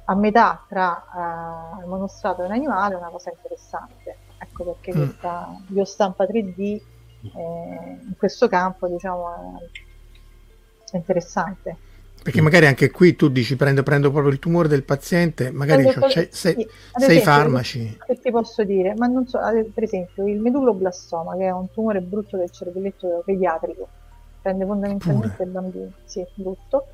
a metà tra eh, il monostrato e un animale è una cosa interessante. Ecco perché Mm. questa biostampa 3D eh, in questo campo diciamo è, interessante. Perché magari anche qui tu dici prendo, prendo proprio il tumore del paziente, magari c'ho sei, sei, sei farmaci. Che ti posso dire? Ma non so, per esempio il medulloblastoma, che è un tumore brutto del cervelletto pediatrico, prende fondamentalmente Pure. i bambini, sì, brutto.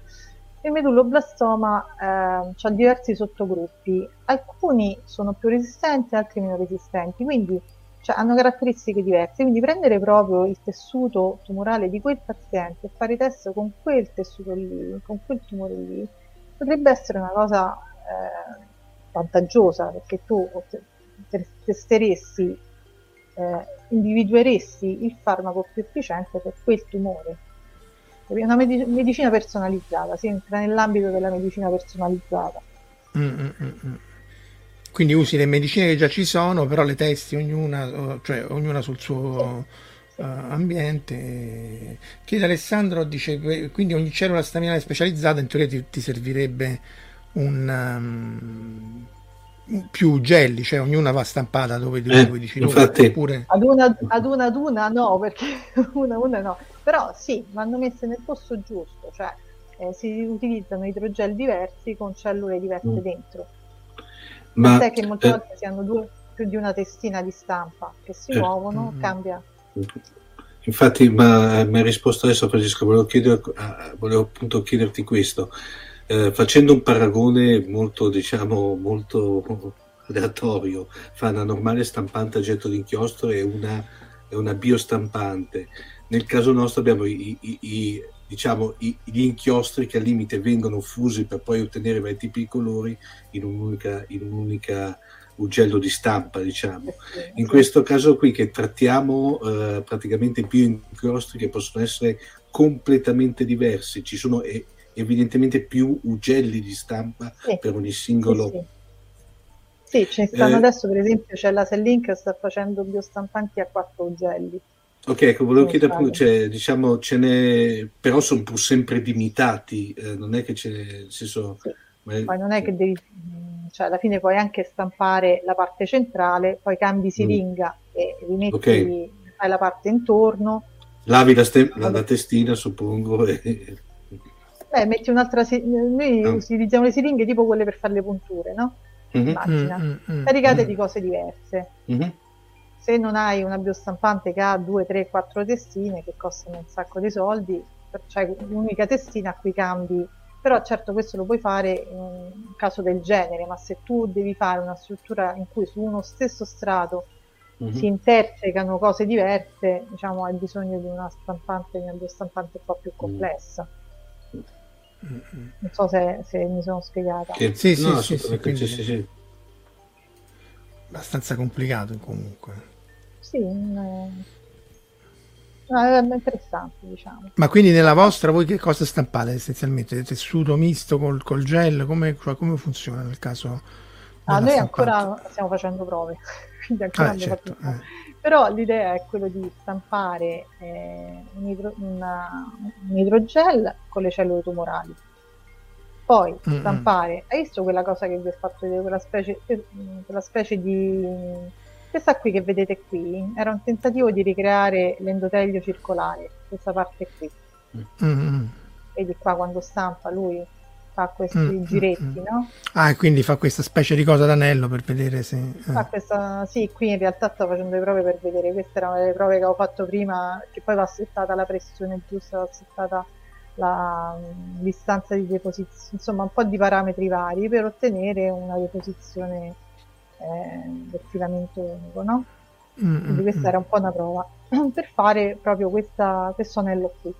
Il medulloblastoma eh, ha diversi sottogruppi, alcuni sono più resistenti, altri meno resistenti, quindi cioè, hanno caratteristiche diverse, quindi prendere proprio il tessuto tumorale di quel paziente e fare test con quel tessuto lì, con quel tumore lì, potrebbe essere una cosa eh, vantaggiosa perché tu testeresti, eh, individueresti il farmaco più efficiente per quel tumore. Una medicina personalizzata, si entra nell'ambito della medicina personalizzata. Mm, mm, mm. mm. Quindi usi le medicine che già ci sono, però le testi ognuna, cioè ognuna sul suo uh, ambiente. Chiede Alessandro, dice, quindi ogni cellula staminale specializzata in teoria ti, ti servirebbe un... Um, più gelli, cioè ognuna va stampata dove, eh, dove dici infatti, oppure... ad, una, ad una ad una no, perché una una no, però sì, vanno messe nel posto giusto, cioè eh, si utilizzano idrogel diversi con cellule diverse mm. dentro ma sai che molte eh, volte si hanno due, più di una testina di stampa che si eh, muovono, mm, cambia. Infatti, ma mi hai risposto adesso Francesco, volevo, chiedere, volevo appunto chiederti questo. Eh, facendo un paragone molto, diciamo, molto aleatorio fra una normale stampante a getto d'inchiostro e una, e una biostampante, nel caso nostro abbiamo i, i, i diciamo, gli inchiostri che al limite vengono fusi per poi ottenere vari tipi di colori in un'unica, in un'unica ugello di stampa, diciamo. In questo caso qui che trattiamo eh, praticamente più inchiostri che possono essere completamente diversi, ci sono eh, evidentemente più ugelli di stampa sì. per ogni singolo... Sì, sì. sì ce ne stanno eh, adesso, per esempio, c'è la Sellink che sta facendo biostampanti a quattro ugelli. Ok, ecco, volevo chiedere appunto, cioè, diciamo, ce n'è, però sono pur sempre limitati, eh, non è che c'è, nel senso... Sì. Ma... Poi non è che devi, cioè alla fine puoi anche stampare la parte centrale, poi cambi mm. siringa mm. e rimetti, okay. fai la parte intorno. Lavi la, ste- la, la testina, suppongo. E... Beh, metti un'altra, noi ah. utilizziamo le siringhe tipo quelle per fare le punture, no? Mm-hmm. Immagina, mm-hmm. caricate mm-hmm. di cose diverse. Se non hai una biostampante che ha 2, 3, 4 testine che costano un sacco di soldi, cioè un'unica testina a cui cambi, però certo questo lo puoi fare in un caso del genere, ma se tu devi fare una struttura in cui su uno stesso strato mm-hmm. si intersecano cose diverse, diciamo hai bisogno di una stampante, di una biostampante un po' più complessa. Mm-hmm. Non so se, se, mi sono spiegata. Sì, sì, no, sì, sì, sì, sì, sì. Abbastanza complicato comunque sì, no, è interessante, diciamo. Ma quindi nella vostra voi che cosa stampate essenzialmente? Tessuto misto col, col gel? Come, cioè, come, funziona nel caso? Ah, noi ancora stiamo facendo prove, quindi ancora ah, certo, eh. Però l'idea è quella di stampare eh, un, idro, una, un, idrogel con le cellule tumorali. Poi stampare, hai visto quella cosa che vi ho fatto vedere, quella specie, quella specie di questa qui che vedete qui era un tentativo di ricreare l'endotelio circolare, questa parte qui. Mm-hmm. Vedi qua quando stampa lui fa questi mm-hmm. giretti, no? Ah, e quindi fa questa specie di cosa d'anello per vedere se... Eh. Fa questa... Sì, qui in realtà sto facendo le prove per vedere, queste erano le prove che ho fatto prima, che poi va settata la pressione giusta, va settata la mm, distanza di deposizione, insomma un po' di parametri vari per ottenere una deposizione eh, del filamento unico, no? Mm-hmm. Quindi questa era un po' una prova per fare proprio questa, questo anello qui.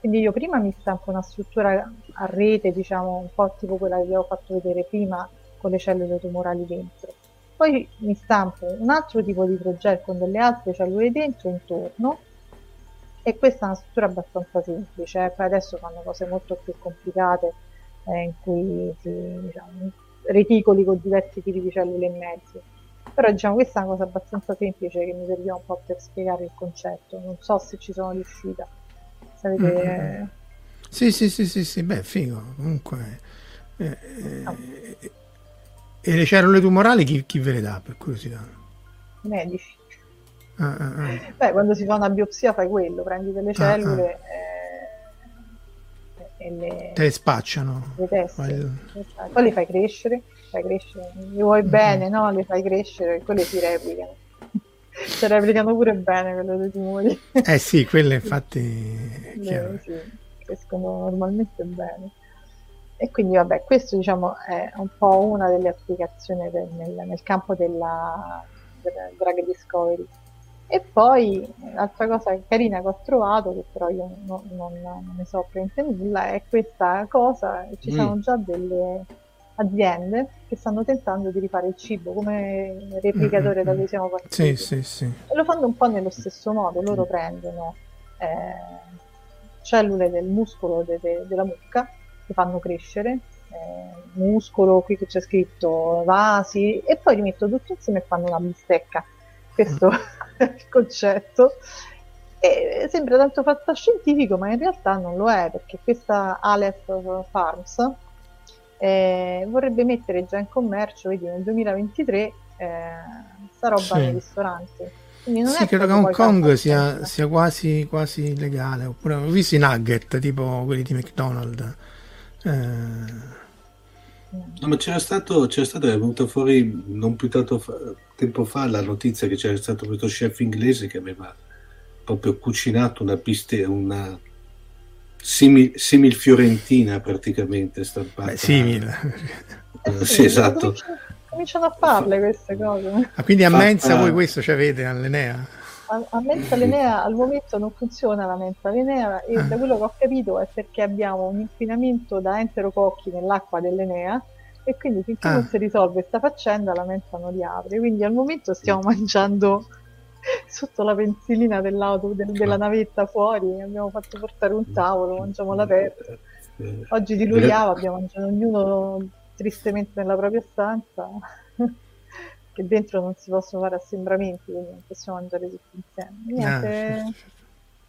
Quindi io prima mi stampo una struttura a rete, diciamo un po' tipo quella che vi ho fatto vedere prima con le cellule tumorali dentro. Poi mi stampo un altro tipo di idrogel con delle altre cellule dentro intorno e questa è una struttura abbastanza semplice, eh. poi adesso fanno cose molto più complicate eh, in cui si, diciamo, reticoli con diversi tipi di cellule in mezzo. Però diciamo questa è una cosa abbastanza semplice che mi serviva un po' per spiegare il concetto. Non so se ci sono riuscita. Sapete... Mm-hmm. Sì, sì, sì, sì, sì, beh, figo. Comunque... Eh, oh. E le cellule tumorali chi, chi, ve le dà per curiosità? I medici. Ah, ah, ah. Beh, quando si fa una biopsia fai quello, prendi delle cellule eh, e le, te le spacciano. Le teste. Poi- Poi le fai crescere, fai crescere, le vuoi bene, no? Le fai crescere e quelle si replicano. si replicano pure bene quelle dei tumori. Eh sì, quelle infatti... sì, crescono normalmente bene. E quindi vabbè, questo diciamo è un po' una delle applicazioni del- nel, nel campo della, della drug discovery. E poi l'altra cosa carina che ho trovato, che però io no- non, non ne so praticamente nulla, è questa cosa, ci Mm. sono già delle aziende che stanno tentando di rifare il cibo come replicatore da cui siamo partiti. Sì, sì, sì. E lo fanno un po' nello stesso modo, loro prendono eh, cellule del muscolo de- de- della mucca che fanno crescere, eh, muscolo, qui che c'è scritto vasi, e poi li mettono tutti insieme e fanno una bistecca. Questo è il concetto. E sembra tanto fantascientifico, ma in realtà non lo è, perché questa Aleph Farms eh, vorrebbe mettere già in commercio, vedi, nel 2023 eh, sta roba Sì. nei ristoranti. Sì, è credo che Hong Kong sia, sia quasi, quasi legale. Oppure ho visto i nugget, tipo quelli di McDonald's. Eh, No, ma c'era stato, c'era stato, è venuto fuori non più tanto fa- tempo fa la notizia che c'era stato questo chef inglese che aveva proprio cucinato una piste, una simil, simil fiorentina praticamente stampata. beh, simile. Eh, sì, esatto. Cominciano, cominciano a farle queste cose. Ah, quindi a Fatta- mensa voi questo ci avete all'Enea? A, a mensa Lenea al momento non funziona la mensa Lenea e Ah. da quello che ho capito è perché abbiamo un inquinamento da enterococchi nell'acqua dell'Enea e quindi finché Ah. non si risolve questa faccenda la mensa non riapre. Quindi al momento stiamo mangiando sotto la pensilina dell'auto, del- della navetta fuori, abbiamo fatto portare un tavolo, mangiamo all'aperto. Oggi di Lugliava abbiamo mangiato ognuno tristemente nella propria stanza, che dentro non si possono fare assembramenti, quindi non possiamo mangiare tutti insieme. Niente, Ah, sì, sì.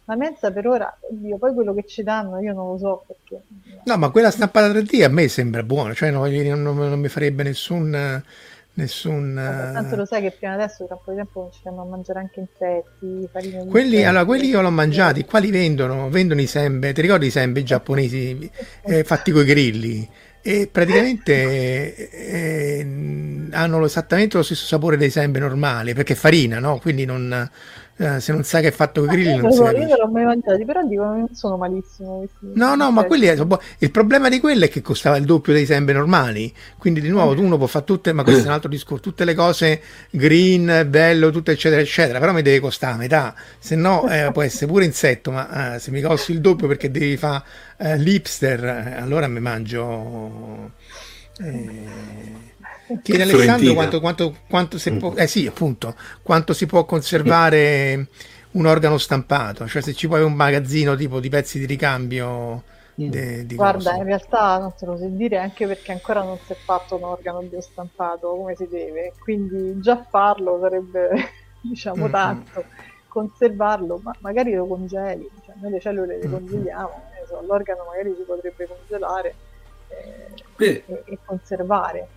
la mensa per ora, oddio, poi quello che ci danno io non lo so perché... No, ma quella stampata 3D a me sembra buona, cioè non, non- non mi farebbe nessun... nessun Vabbè, tanto eh, lo sai che prima adesso tra un po' di tempo ci fanno a mangiare anche insetti, farine Quelli, insetti. allora, quelli io l'ho mangiati, qua li vendono, vendono i sembe, ti ricordi i sembe giapponesi eh, fatti coi grilli? E praticamente eh, hanno esattamente lo stesso sapore dei sembe normali, perché è farina, no? Quindi non, eh, se non sai che è fatto coi grilli Io non lo- io non l'ho mai mangiati, però dicono che non sono malissimo questi No, no, ma quelli sono buoni. Il problema di quello è che costava il doppio dei sembe normali. Quindi, di nuovo, uno può fare tutte, ma questo è un altro discorso, tutte le cose green, bello, tutto eccetera, eccetera. Però mi deve costare a metà, se no eh, può essere pure insetto, ma eh, se mi costi il doppio perché devi fare eh, l'hipster, eh, allora mi mangio. Eh, Chiede Alessandro quanto, quanto, quanto si può, eh sì, appunto, quanto si può conservare un organo stampato, cioè se ci puoi un magazzino tipo di pezzi di ricambio de- di Guarda, cose. in realtà non te lo so dire anche perché ancora non si è fatto un organo biostampato come si deve, quindi già farlo sarebbe, diciamo, Mm, tanto. Conservarlo, ma magari lo congeli, cioè noi le cellule le Mm, congeliamo, ne so, l'organo magari si potrebbe congelare eh, e, e conservare,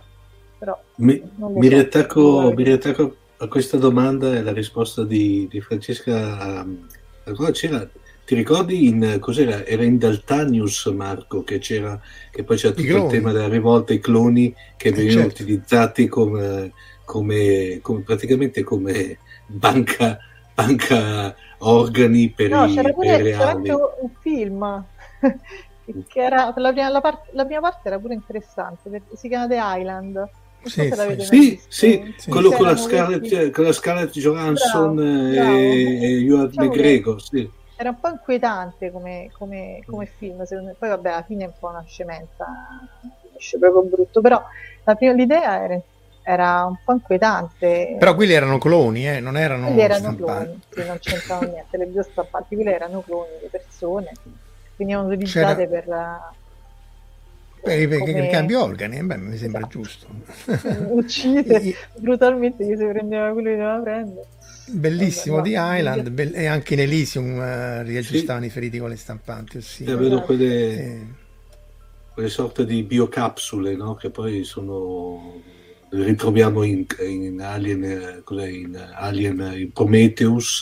però mi, mi so. riattacco, mi riattacco a questa domanda e la risposta di, di Francesca. um, allora c'era, ti ricordi in cos'era? Era in Daltanius Marco che c'era, che poi c'era tutto il tema della rivolta, i cloni che Eh, venivano certo. utilizzati come, come, come- praticamente come banca, banca organi per, No, i, c'era per pure i c'era anche un film che era per la prima, la parte, la prima parte era pure interessante perché si chiama The Island. Non so Sì, sì. Sì, sì, Sì. quello con la, Scarlett, con la Scarlett Johansson Bravo, e, bravo. e Ewan Diciamo McGregor, sì. Era un po' inquietante come, come- come film, secondo me. Poi vabbè, alla fine è un po' una scemenza, finisce proprio brutto, però la prima, l'idea era, era un po' inquietante. Però quelli erano cloni, eh, non erano Quelli erano stampati. cloni, sì, non c'entravano niente, le biostampati, quelli erano cloni di persone, venivano utilizzate C'era- per... Per, per, come- cambio organi, eh, beh, mi sembra giusto. uccise I- brutalmente chi si prendeva quello che doveva prendere. Bellissimo di no, Island be- e anche in Elysium eh, riaggiustavano i feriti con le stampanti. Sì. E vedo quelle, Eh, quelle sorte di biocapsule no? che poi sono ritroviamo in, in Alien, eh, cos'è, in Alien in Prometheus,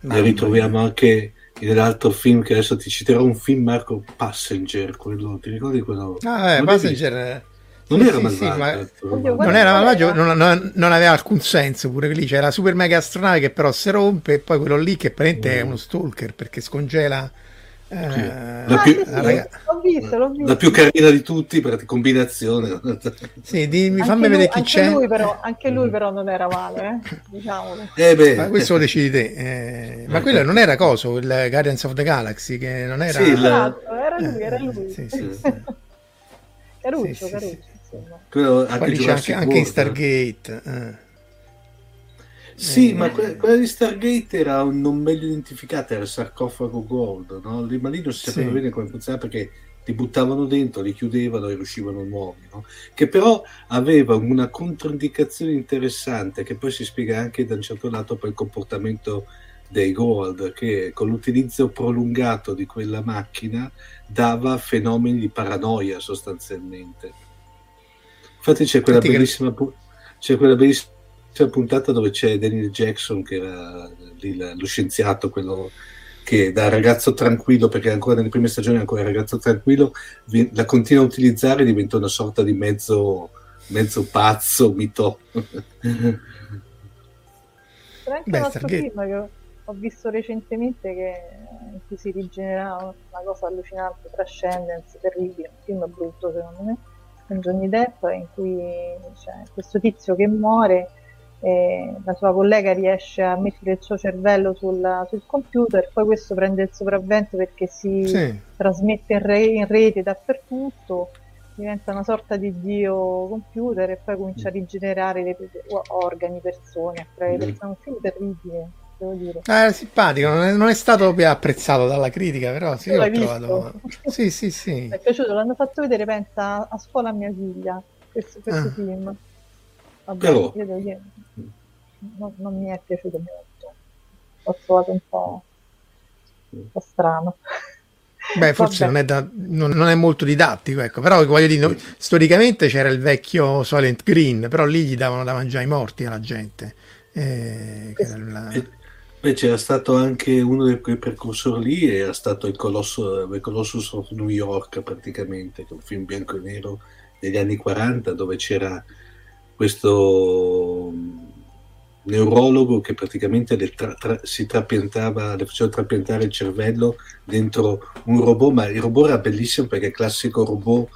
mamma le ritroviamo anche, nell'altro film che adesso ti citerò un film Marco Passenger quello ti ricordi quello? Ah eh, Passenger non sì, era malvagio sì, ma... non era malvagio non, non, non, aveva alcun senso pure lì c'era super mega astronave che però si rompe e poi quello lì che praticamente mm. è uno stalker perché scongela eh, la, più, ah, sì, l'ho visto, l'ho visto. la più carina di tutti per combinazione sì, dimmi, fammi vedere chi c'è lui però, anche lui però non era male eh? diciamolo eh beh. Ma questo lo decidi te eh, ma quello non era coso il Guardians of the Galaxy che non era sì, la... esatto, era lui era lui sì, sì, sì. caruccio caruccio anche, anche, anche in Stargate eh. Sì, eh, ma que- quella di Stargate era un non meglio identificata, era il sarcofago gold, no? ma lì non si sapeva sì. bene come funzionava perché li buttavano dentro, li chiudevano e uscivano nuovi, no? che però aveva una controindicazione interessante che poi si spiega anche da un certo lato per il comportamento dei Gold, che con l'utilizzo prolungato di quella macchina dava fenomeni di paranoia sostanzialmente. Infatti c'è quella bellissima... C'è quella bellissima c'è una puntata dove c'è Daniel Jackson che era lì, lo scienziato, quello che da ragazzo tranquillo, perché ancora nelle prime stagioni ancora ragazzo tranquillo, la continua a utilizzare e diventa una sorta di mezzo, mezzo pazzo, mito. C'è anche Beh, un altro Stargate. film che ho visto recentemente che, in cui si rigenera una cosa allucinante, Transcendence, terribile, un film brutto secondo me, con Johnny Depp, in cui c'è questo tizio che muore e la sua collega riesce a mettere il suo cervello sul, sul computer, poi questo prende il sopravvento perché si sì. trasmette in, re, in, rete dappertutto, diventa una sorta di dio computer e poi comincia a rigenerare le, organi, persone, a mm. un film terribile. Devo dire. Ah, era simpatico, non è, non è stato proprio apprezzato dalla critica, però sì, l'ho trovato. sì, sì, sì. Mi è piaciuto, l'hanno fatto vedere, pensa, a scuola a mia figlia, questo, questo ah. film. Vabbè, però... non, non, mi è piaciuto molto. L'ho trovato un po', un po strano. Beh, forse non è, da, non, non è, molto didattico, ecco. però voglio dire, storicamente c'era il vecchio Silent Green, però lì gli davano da mangiare i morti alla gente. Eh, la... Beh, c'era stato anche uno dei quei precursori lì, era stato il, Colosso, il Colossus of New York praticamente, un film bianco e nero degli anni 40 dove c'era questo neurologo che praticamente le tra, tra, si trapiantava, le faceva trapiantare il cervello dentro un robot, ma il robot era bellissimo perché è il classico robot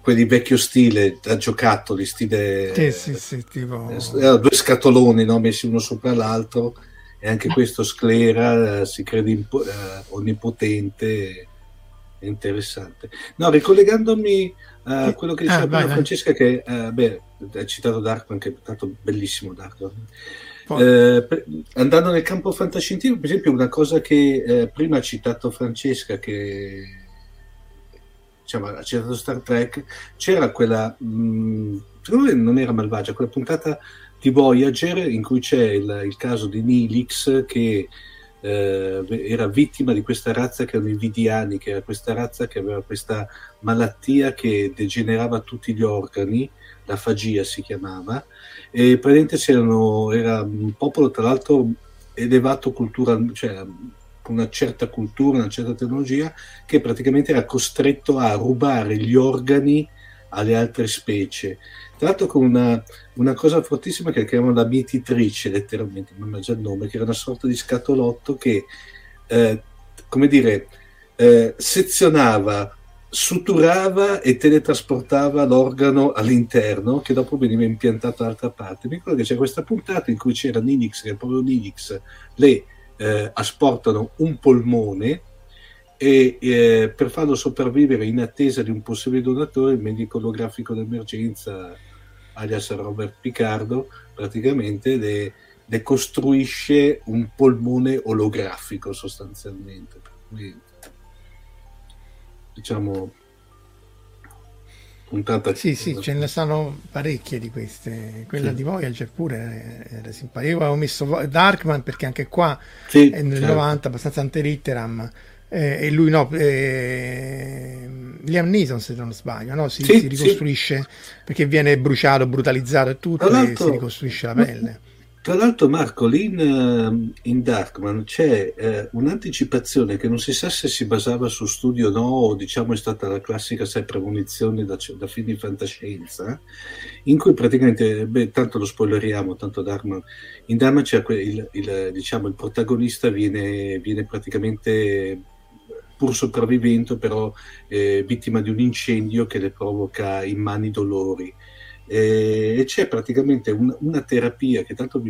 quelli vecchio stile da giocattoli, stile sì, sì, sì, tipo... erano due scatoloni no? messi uno sopra l'altro e anche questo sclera eh, si crede impo- eh, onnipotente interessante. No ricollegandomi a quello che diceva ah, Francesca che eh, beh hai citato Darkman che è stato bellissimo Darkman eh, andando nel campo fantascientifico per esempio una cosa che eh, prima ha citato Francesca che diciamo, ha citato Star Trek c'era quella mh, mm, secondo me non era malvagia quella puntata di Voyager in cui c'è il, il caso di Nilix che eh, era vittima di questa razza che erano i Vidiani, che era questa razza che aveva questa malattia che degenerava tutti gli organi la fagia si chiamava, e praticamente era un popolo tra l'altro elevato culturalmente, cioè una certa cultura, una certa tecnologia, che praticamente era costretto a rubare gli organi alle altre specie. Tra l'altro con una, una cosa fortissima che chiamano la mietitrice, letteralmente, non già il nome, che era una sorta di scatolotto che, eh, come dire, eh, sezionava suturava e teletrasportava l'organo all'interno che dopo veniva impiantato dall'altra parte. Mi ricordo che c'è questa puntata in cui c'era Ninix, che proprio Ninix le eh, asportano un polmone e eh, per farlo sopravvivere in attesa di un possibile donatore il medico olografico d'emergenza alias Robert Picardo praticamente le, le costruisce un polmone olografico sostanzialmente. Cui diciamo puntata sì sì ce ne stanno parecchie di queste quella sì. di Voyager pure era simpatica io avevo messo Darkman perché anche qua sì, è nel certo. 90 abbastanza antelitteram eh, e lui no eh, Liam Neeson se non sbaglio no? si, sì, si ricostruisce perché viene bruciato brutalizzato e tutto e si ricostruisce la pelle Tra l'altro, Marco, lì in, ehm, in Darkman c'è eh, un'anticipazione che non si sa se si basava su studio o no, o diciamo è stata la classica sai, premonizione da, da film di fantascienza, in cui praticamente, beh, tanto lo spoileriamo, tanto Darkman, in Darkman c'è il, il, diciamo, il protagonista viene, viene praticamente pur sopravvivendo, però eh, vittima di un incendio che le provoca immani dolori e c'è praticamente un, una terapia che tanto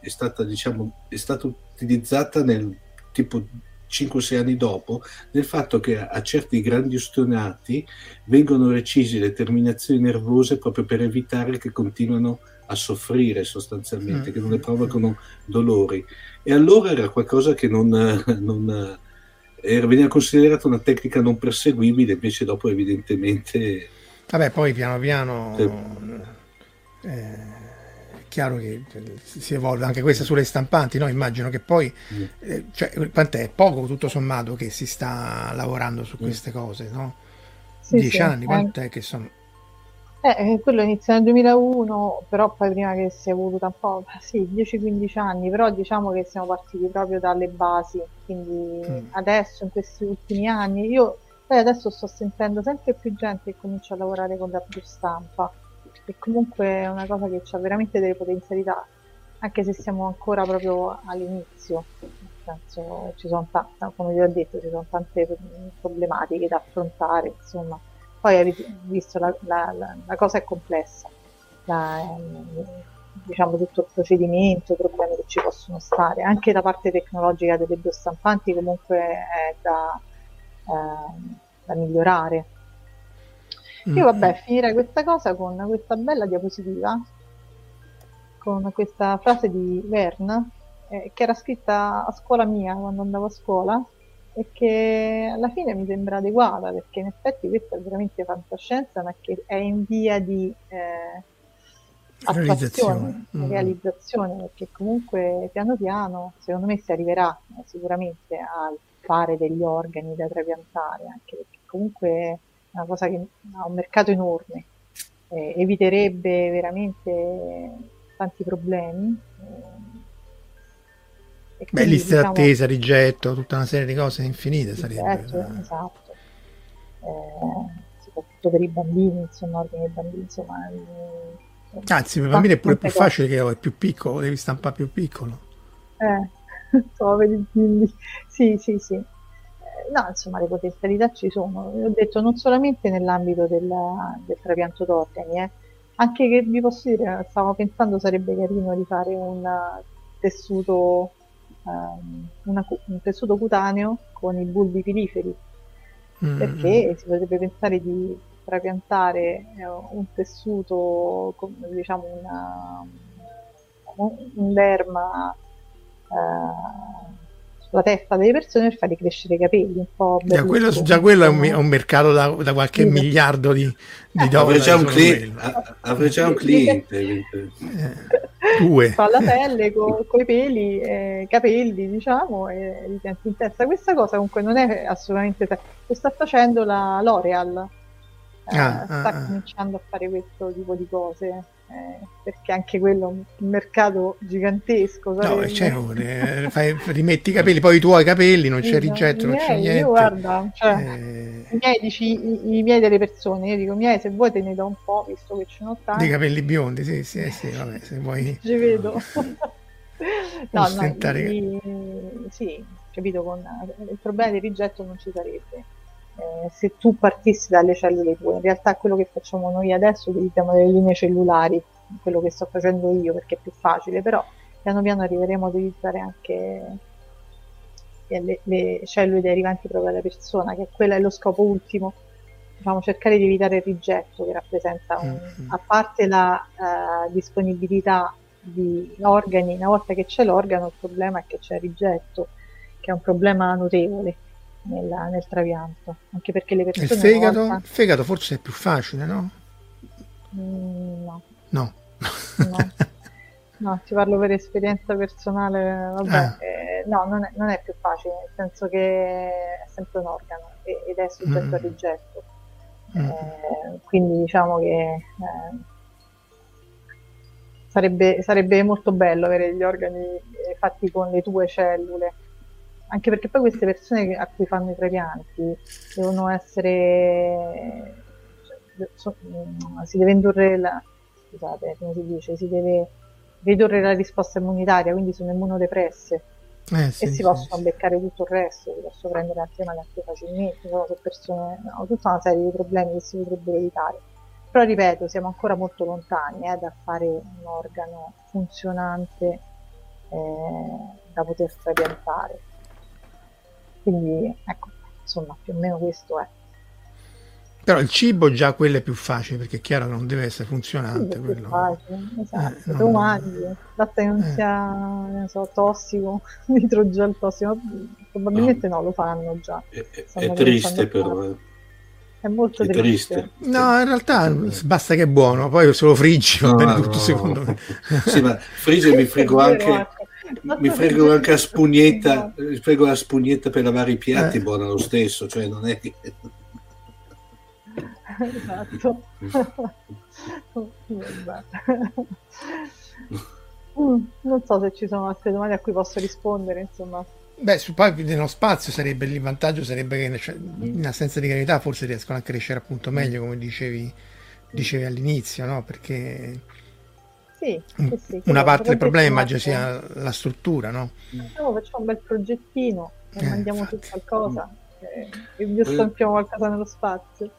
è stata, diciamo, è stata utilizzata nel tipo 5-6 anni dopo, nel fatto che a, a certi grandi ustionati vengono recisi le terminazioni nervose proprio per evitare che continuino a soffrire sostanzialmente, mm. che non ne provocano dolori. E allora era qualcosa che non, non veniva considerata una tecnica non perseguibile, invece dopo evidentemente Vabbè, poi piano piano eh, è chiaro che si evolve anche questa sulle stampanti, no? Immagino che poi, mm. eh, cioè, quant'è? Poco tutto sommato che si sta lavorando su mm. queste cose, no? Sì, Dieci sì, anni, quant'è eh. che sono? Eh, quello inizia nel 2001, però poi prima che si è evoluta un po', sì, 10-15 anni, però diciamo che siamo partiti proprio dalle basi, quindi mm. adesso in questi ultimi anni io poi adesso sto sentendo sempre più gente che comincia a lavorare con la più stampa, e comunque è una cosa che ha veramente delle potenzialità, anche se siamo ancora proprio all'inizio. Nel senso, ci sono tante, come vi ho detto, ci sono tante problematiche da affrontare, insomma. Poi avete visto la, la, la, la cosa è complessa. La, diciamo tutto il procedimento, i problemi che ci possono stare, anche da parte tecnologica delle biostampanti comunque è da, eh, da migliorare. Mm. Io vabbè finirei questa cosa con questa bella diapositiva, con questa frase di Verne, eh, che era scritta a scuola mia quando andavo a scuola e che alla fine mi sembra adeguata perché in effetti questa è veramente fantascienza ma che è in via di eh, realizzazione, mm. realizzazione perché comunque piano piano secondo me si arriverà eh, sicuramente al fare degli organi da trapiantare, anche perché comunque è una cosa che ha un mercato enorme, eh, eviterebbe veramente tanti problemi. Eh, Beh, liste diciamo, d'attesa, rigetto, tutta una serie di cose infinite sarebbe. Esatto, esatto. Eh, soprattutto per i bambini, insomma, organi dei bambini, insomma... Eh, Anzi, per i bambini è pure più facile che è più piccolo, devi stampare più piccolo. Eh, poveri figli. Sì, sì, sì. Eh, no, insomma, le potenzialità ci sono. Ho detto non solamente nell'ambito del, del trapianto d'organi, eh. anche che vi posso dire, stavo pensando sarebbe carino di fare un tessuto, um, una, un tessuto cutaneo con i bulbi piliferi, mm-hmm. perché si potrebbe pensare di trapiantare eh, un tessuto, diciamo una, un, un derma eh, sulla testa delle persone per fargli crescere i capelli un po' già quello, già quello è, un, è un, mercato da, da qualche sì. miliardo di, di eh, dollari già un, cli- avrei già un cliente eh, due. Fa la pelle con i peli eh, capelli diciamo e li senti in testa. Questa cosa comunque non è assolutamente lo sta facendo la L'Oreal eh, ah, sta ah, ah. cominciando a fare questo tipo di cose eh, perché anche quello è un mercato gigantesco. No, cioè, eh, fai, rimetti i capelli, poi i tuoi capelli, non c'è rigetto, non c'è niente. Io guarda, cioè, eh... i miei dici i, i, miei delle persone, io dico miei se vuoi te ne do un po', visto che ce n'ho tanti. Dei capelli biondi, sì, sì, sì, vabbè, se vuoi... Ci vedo. no, no, i, sì, capito, con, il problema del rigetto non ci sarebbe eh, se tu partissi dalle cellule tue. In realtà quello che facciamo noi adesso utilizziamo delle linee cellulari, quello che sto facendo io perché è più facile, però piano piano arriveremo a utilizzare anche le, le cellule derivanti proprio dalla persona, che quello è lo scopo ultimo. Diciamo, cercare di evitare il rigetto che rappresenta un, mm-hmm. a parte la uh, disponibilità di organi, una volta che c'è l'organo il problema è che c'è il rigetto, che è un problema notevole nel, nel trapianto, anche perché le persone... Il fegato, volta... fegato forse è più facile, no? Mm, no. No. no. no. ti parlo per esperienza personale, vabbè, ah. eh, no, non è, non è, più facile, nel senso che è sempre un organo ed è soggetto mm. al rigetto. Mm. Eh, quindi diciamo che eh, sarebbe, sarebbe molto bello avere gli organi fatti con le tue cellule anche perché poi queste persone a cui fanno i trapianti devono essere cioè, so, mm, si deve indurre la scusate come si dice si deve ridurre la risposta immunitaria quindi sono immunodepresse. Eh, sì, e si sì, possono sì. beccare tutto il resto si possono prendere antimalattie facilmente sono persone no, tutta una serie di problemi che si potrebbero evitare. Però ripeto siamo ancora molto lontani eh, da fare un organo funzionante eh, da poter trapiantare quindi ecco, insomma, più o meno questo è. Però il cibo già quello è più facile perché è chiaro che non deve essere funzionante. Sì, quello. Facile, esatto. Eh, no, umani, latte non eh. sia ne so, tossico, nitrogel tossico, probabilmente no. no, lo fanno già. È, è triste però. Eh. È molto è triste. triste. No, in realtà basta che è buono, poi se lo friggi va no, bene tutto secondo me. sì, ma frigge mi frigo anche mi frego anche a spugnetta, mi frego la spugnetta per lavare i piatti, eh. buona lo stesso, cioè non è che... Esatto. Mm, non so se ci sono altre domande a cui posso rispondere, insomma. Beh, su, poi nello spazio sarebbe il vantaggio sarebbe che cioè, in assenza di gravità forse riescono a crescere appunto meglio, come dicevi, dicevi all'inizio, no? Perché sì, sì, una parte del problema immagino sia la struttura, no? Facciamo, facciamo un bel progettino e eh, mandiamo infatti. su qualcosa e vi stampiamo qualcosa nello spazio.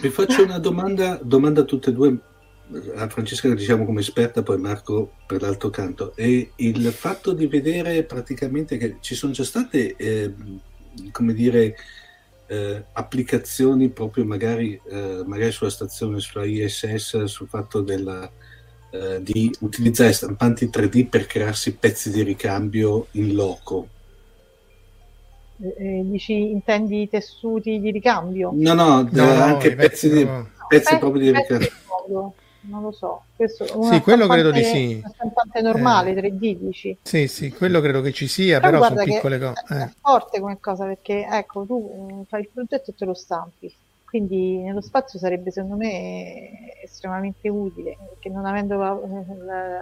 Vi faccio una domanda, domanda a tutte e due, a Francesca che diciamo come esperta, poi Marco per l'altro canto. E il fatto di vedere praticamente che ci sono già state, eh, come dire, eh, applicazioni proprio magari, eh, magari sulla stazione, sulla ISS, sul fatto della eh, di utilizzare stampanti 3D per crearsi pezzi di ricambio in loco. Eh, eh dici, intendi tessuti di ricambio? No, no, no anche pezzi, pezzi, di, no. pezzi proprio di ricambio. Non lo so, questo, sì, quello credo di sì. Una stampante normale, eh, 3D dici? Sì, sì, quello credo che ci sia, però, però sono piccole cose. È forte come cosa perché, ecco, tu mm, fai il progetto e te lo stampi quindi nello spazio sarebbe secondo me estremamente utile, perché non, avendo la, la,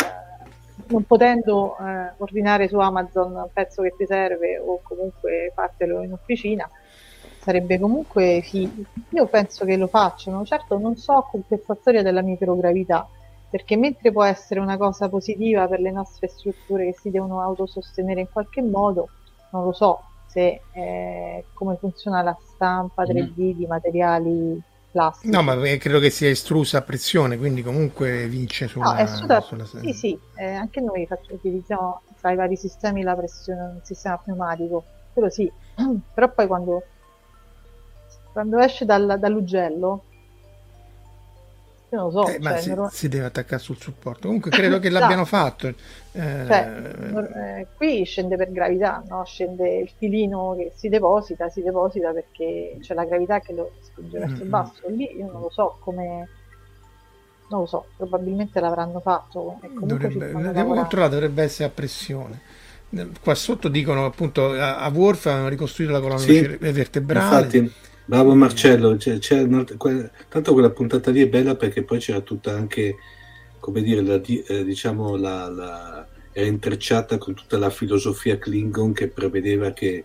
non potendo eh, ordinare su Amazon un pezzo che ti serve o comunque fartelo in officina, sarebbe comunque figo. Io penso che lo facciano, certo non so con questa storia della microgravità, perché mentre può essere una cosa positiva per le nostre strutture che si devono autosostenere in qualche modo, non lo so, se, eh, come funziona la stampa 3D mm. di materiali plastici. No, ma credo che sia estrusa a pressione, quindi comunque vince sulla... No, è sulla, sulla... Sì, sì, eh, anche noi faccio, utilizziamo tra i vari sistemi la pressione, il sistema pneumatico, quello sì, però poi quando, quando esce dal, dall'ugello io non lo so. Eh, cioè, si, non... si, deve attaccare sul supporto. Comunque credo che l'abbiano fatto. Eh... Cioè, eh, qui scende per gravità, no? scende il filino che si deposita, si deposita perché c'è la gravità che lo spinge verso mm-hmm. il basso. Lì io non lo so come... Non lo so, probabilmente l'avranno fatto. Dovrebbe, devo controllare, dovrebbe essere a pressione. Qua sotto dicono appunto a, a Worf hanno ricostruito la colonna sì, vertebrale. Infatti Bravo Marcello, c'è, c'è que, tanto quella puntata lì è bella perché poi c'era tutta anche, come dire, la, eh, diciamo, la, la, era intrecciata con tutta la filosofia Klingon che prevedeva che,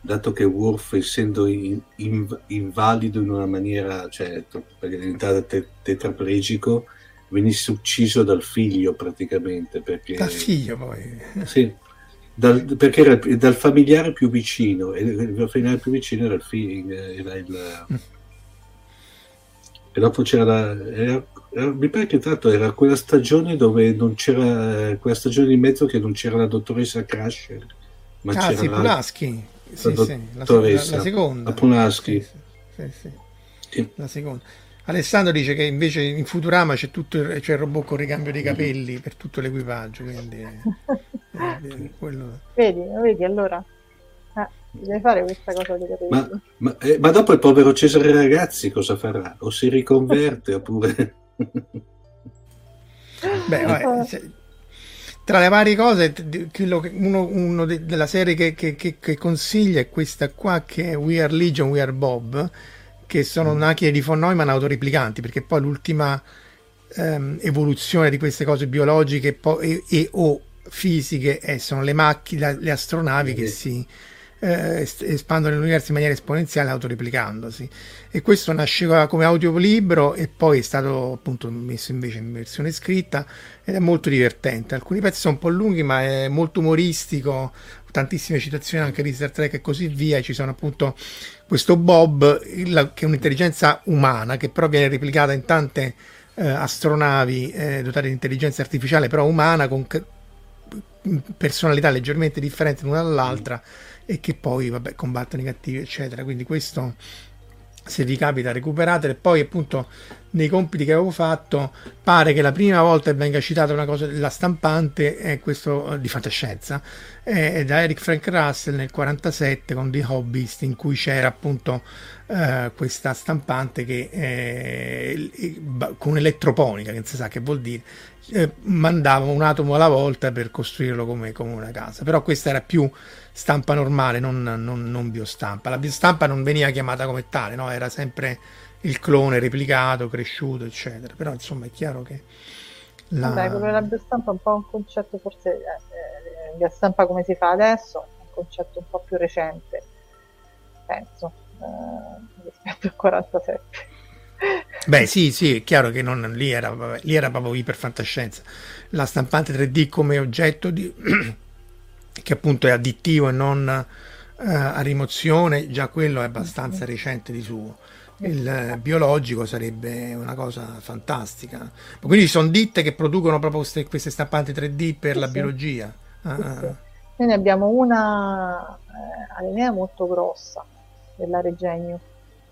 dato che Worf, essendo in, in, invalido in una maniera, cioè perché è diventato te, tetraplegico, venisse ucciso dal figlio praticamente. Perché, dal figlio poi? Sì dal, perché era dal familiare più vicino e il familiare più vicino era il figlio era il, mm. e dopo c'era la, era, era, mi pare che l'altro era quella stagione dove non c'era quella stagione di mezzo che non c'era la dottoressa Crasher ma ah, c'era sì, Pulaschi sì, la, sì, la, la, la seconda la Pulaschi sì, sì, sì. la seconda Alessandro dice che invece in Futurama c'è, tutto il, c'è il robot con ricambio dei capelli per tutto l'equipaggio. Quindi, eh, quello... Vedi, vedi allora. Eh, deve fare questa cosa dei capelli. Ma, ma, eh, ma, dopo il povero Cesare Ragazzi cosa farà? O si riconverte oppure. Beh, vabbè, se, tra le varie cose, uno, uno de, della serie che, che, che, che consiglia è questa qua che è We Are Legion, We Are Bob che sono mm. macchine di von Neumann autoriplicanti, perché poi l'ultima ehm, evoluzione di queste cose biologiche e, e, o fisiche e sono le macchine, le astronavi che si eh, espandono nell'universo in maniera esponenziale autoreplicandosi e questo nasceva come audiolibro e poi è stato appunto messo invece in versione scritta ed è molto divertente. Alcuni pezzi sono un po' lunghi ma è molto umoristico tantissime citazioni anche di Star Trek e così via ci sono appunto questo Bob il, che è un'intelligenza umana che però viene replicata in tante eh, astronavi eh, dotate di intelligenza artificiale però umana con personalità leggermente differenti l'una dall'altra e che poi vabbè, combattono i cattivi, eccetera. Quindi questo se vi capita recuperatele. Poi appunto nei compiti che avevo fatto pare che la prima volta venga citata una cosa della stampante è questo di fantascienza è da Eric Frank Russell nel 47 con The Hobbyist in cui c'era appunto eh, questa stampante che eh, con elettroponica che non si sa che vuol dire eh, mandava un atomo alla volta per costruirlo come, come una casa però questa era più stampa normale, non, non, non, biostampa. La biostampa non veniva chiamata come tale, no? era sempre il clone replicato, cresciuto, eccetera. Però insomma è chiaro che... La... Vabbè, quello della biostampa è un po' un concetto, forse eh, eh, biostampa come si fa adesso, è un concetto un po' più recente, penso, eh, rispetto al 47. Beh, sì, sì, è chiaro che non, lì, era, vabbè, lì era proprio iperfantascienza. La stampante 3D come oggetto di che appunto è additivo e non eh, a rimozione, già quello è abbastanza recente di suo. Il biologico sarebbe una cosa fantastica. Quindi sono ditte che producono proprio queste, stampanti 3D per sì, la sì. biologia. Ah, sì, ah. Noi ne abbiamo una eh, a linea molto grossa della Regenio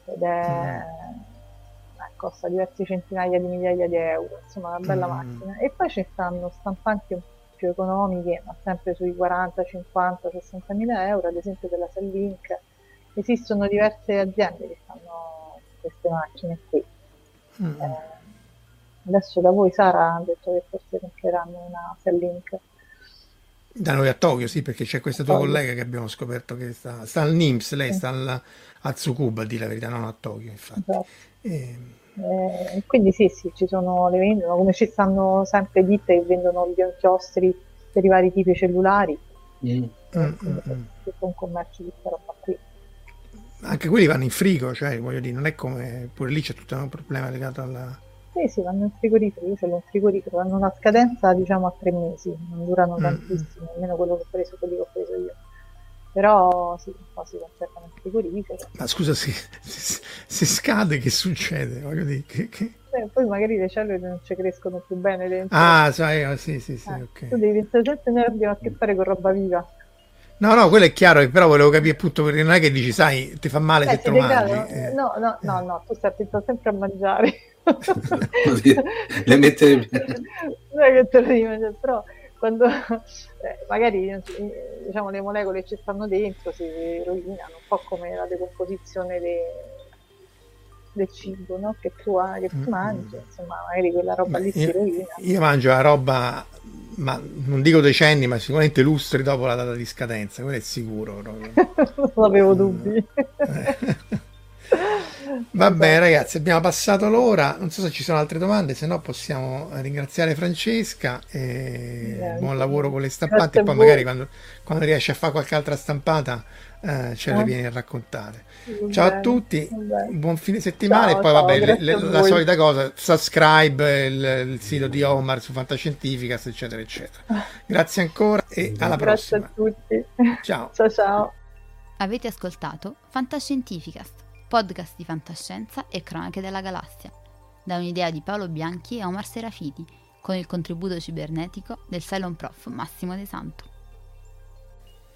ed è mm. Eh, costa diverse centinaia di migliaia di euro, insomma una bella mm. macchina. E poi ci stanno stampanti un più economiche, ma sempre sui 40, 50, 60 mila euro, ad esempio della Sellink. Esistono diverse aziende che fanno queste macchine qui. Mm. Eh, adesso da voi Sara ha detto che forse compreranno una Sellink. Da noi a Tokyo, sì, perché c'è questa tua Tokyo. collega che abbiamo scoperto che sta, sta al NIMS, lei sì. sta al, a Tsukuba, a dire la verità, non a Tokyo, infatti. Esatto. E, ehm, eh, quindi sì, sì, ci sono le vendono, come ci stanno sempre ditte che vendono videoinchiostri per i vari tipi cellulari. Mm. Mm, mm, mm. Tutto un commercio di questa roba qui. Anche quelli vanno in frigo, cioè voglio dire, non è come pure lì c'è tutto un problema legato alla. Sì, sì, vanno in frigorifero, io ce l'ho in frigorifero, hanno una scadenza diciamo a tre mesi, non durano mm. tantissimo, almeno quello che ho preso, quelli che ho preso io però sì, un po' si conservano in frigorifero. Ma scusa, se, se, se, scade che succede? Voglio dire, che, che... Beh, poi magari le cellule non ci crescono più bene dentro. Ah, sai, oh, sì, sì, sì, eh, ok. Tu devi pensare sempre noi abbiamo a che fare con roba viva. No, no, quello è chiaro, però volevo capire appunto perché non è che dici, sai, ti fa male eh, se te lo mangi. Eh. No, no, no, no, tu stai attento sempre a mangiare. le mette... non è che te lo devi mangiare, però quando eh, magari eh, diciamo, le molecole ci stanno dentro si rovinano, un po' come la decomposizione de, del cibo no? che, tu, che tu mm-hmm. mangi, insomma magari quella roba Beh, lì io, si rovina. Io mangio la roba, ma non dico decenni, ma sicuramente lustri dopo la data di scadenza, quello è sicuro. non avevo dubbi. Eh. Va bene ragazzi, abbiamo passato l'ora, non so se ci sono altre domande, se no possiamo ringraziare Francesca e buon lavoro con le stampanti e poi magari quando, quando riesci a fare qualche altra stampata eh, ce le eh. vieni a raccontare. Ciao a tutti, buon fine settimana ciao, e poi ciao, vabbè le, le, la solita cosa, subscribe il, il, sito di Omar su Fantascientificas eccetera eccetera. Grazie ancora e alla Grazie prossima. Grazie a tutti. Ciao. ciao ciao. Avete ascoltato Fantascientificast podcast di fantascienza e cronache della galassia, da un'idea di Paolo Bianchi e Omar Serafiti, con il contributo cibernetico del Cylon Prof Massimo De Santo.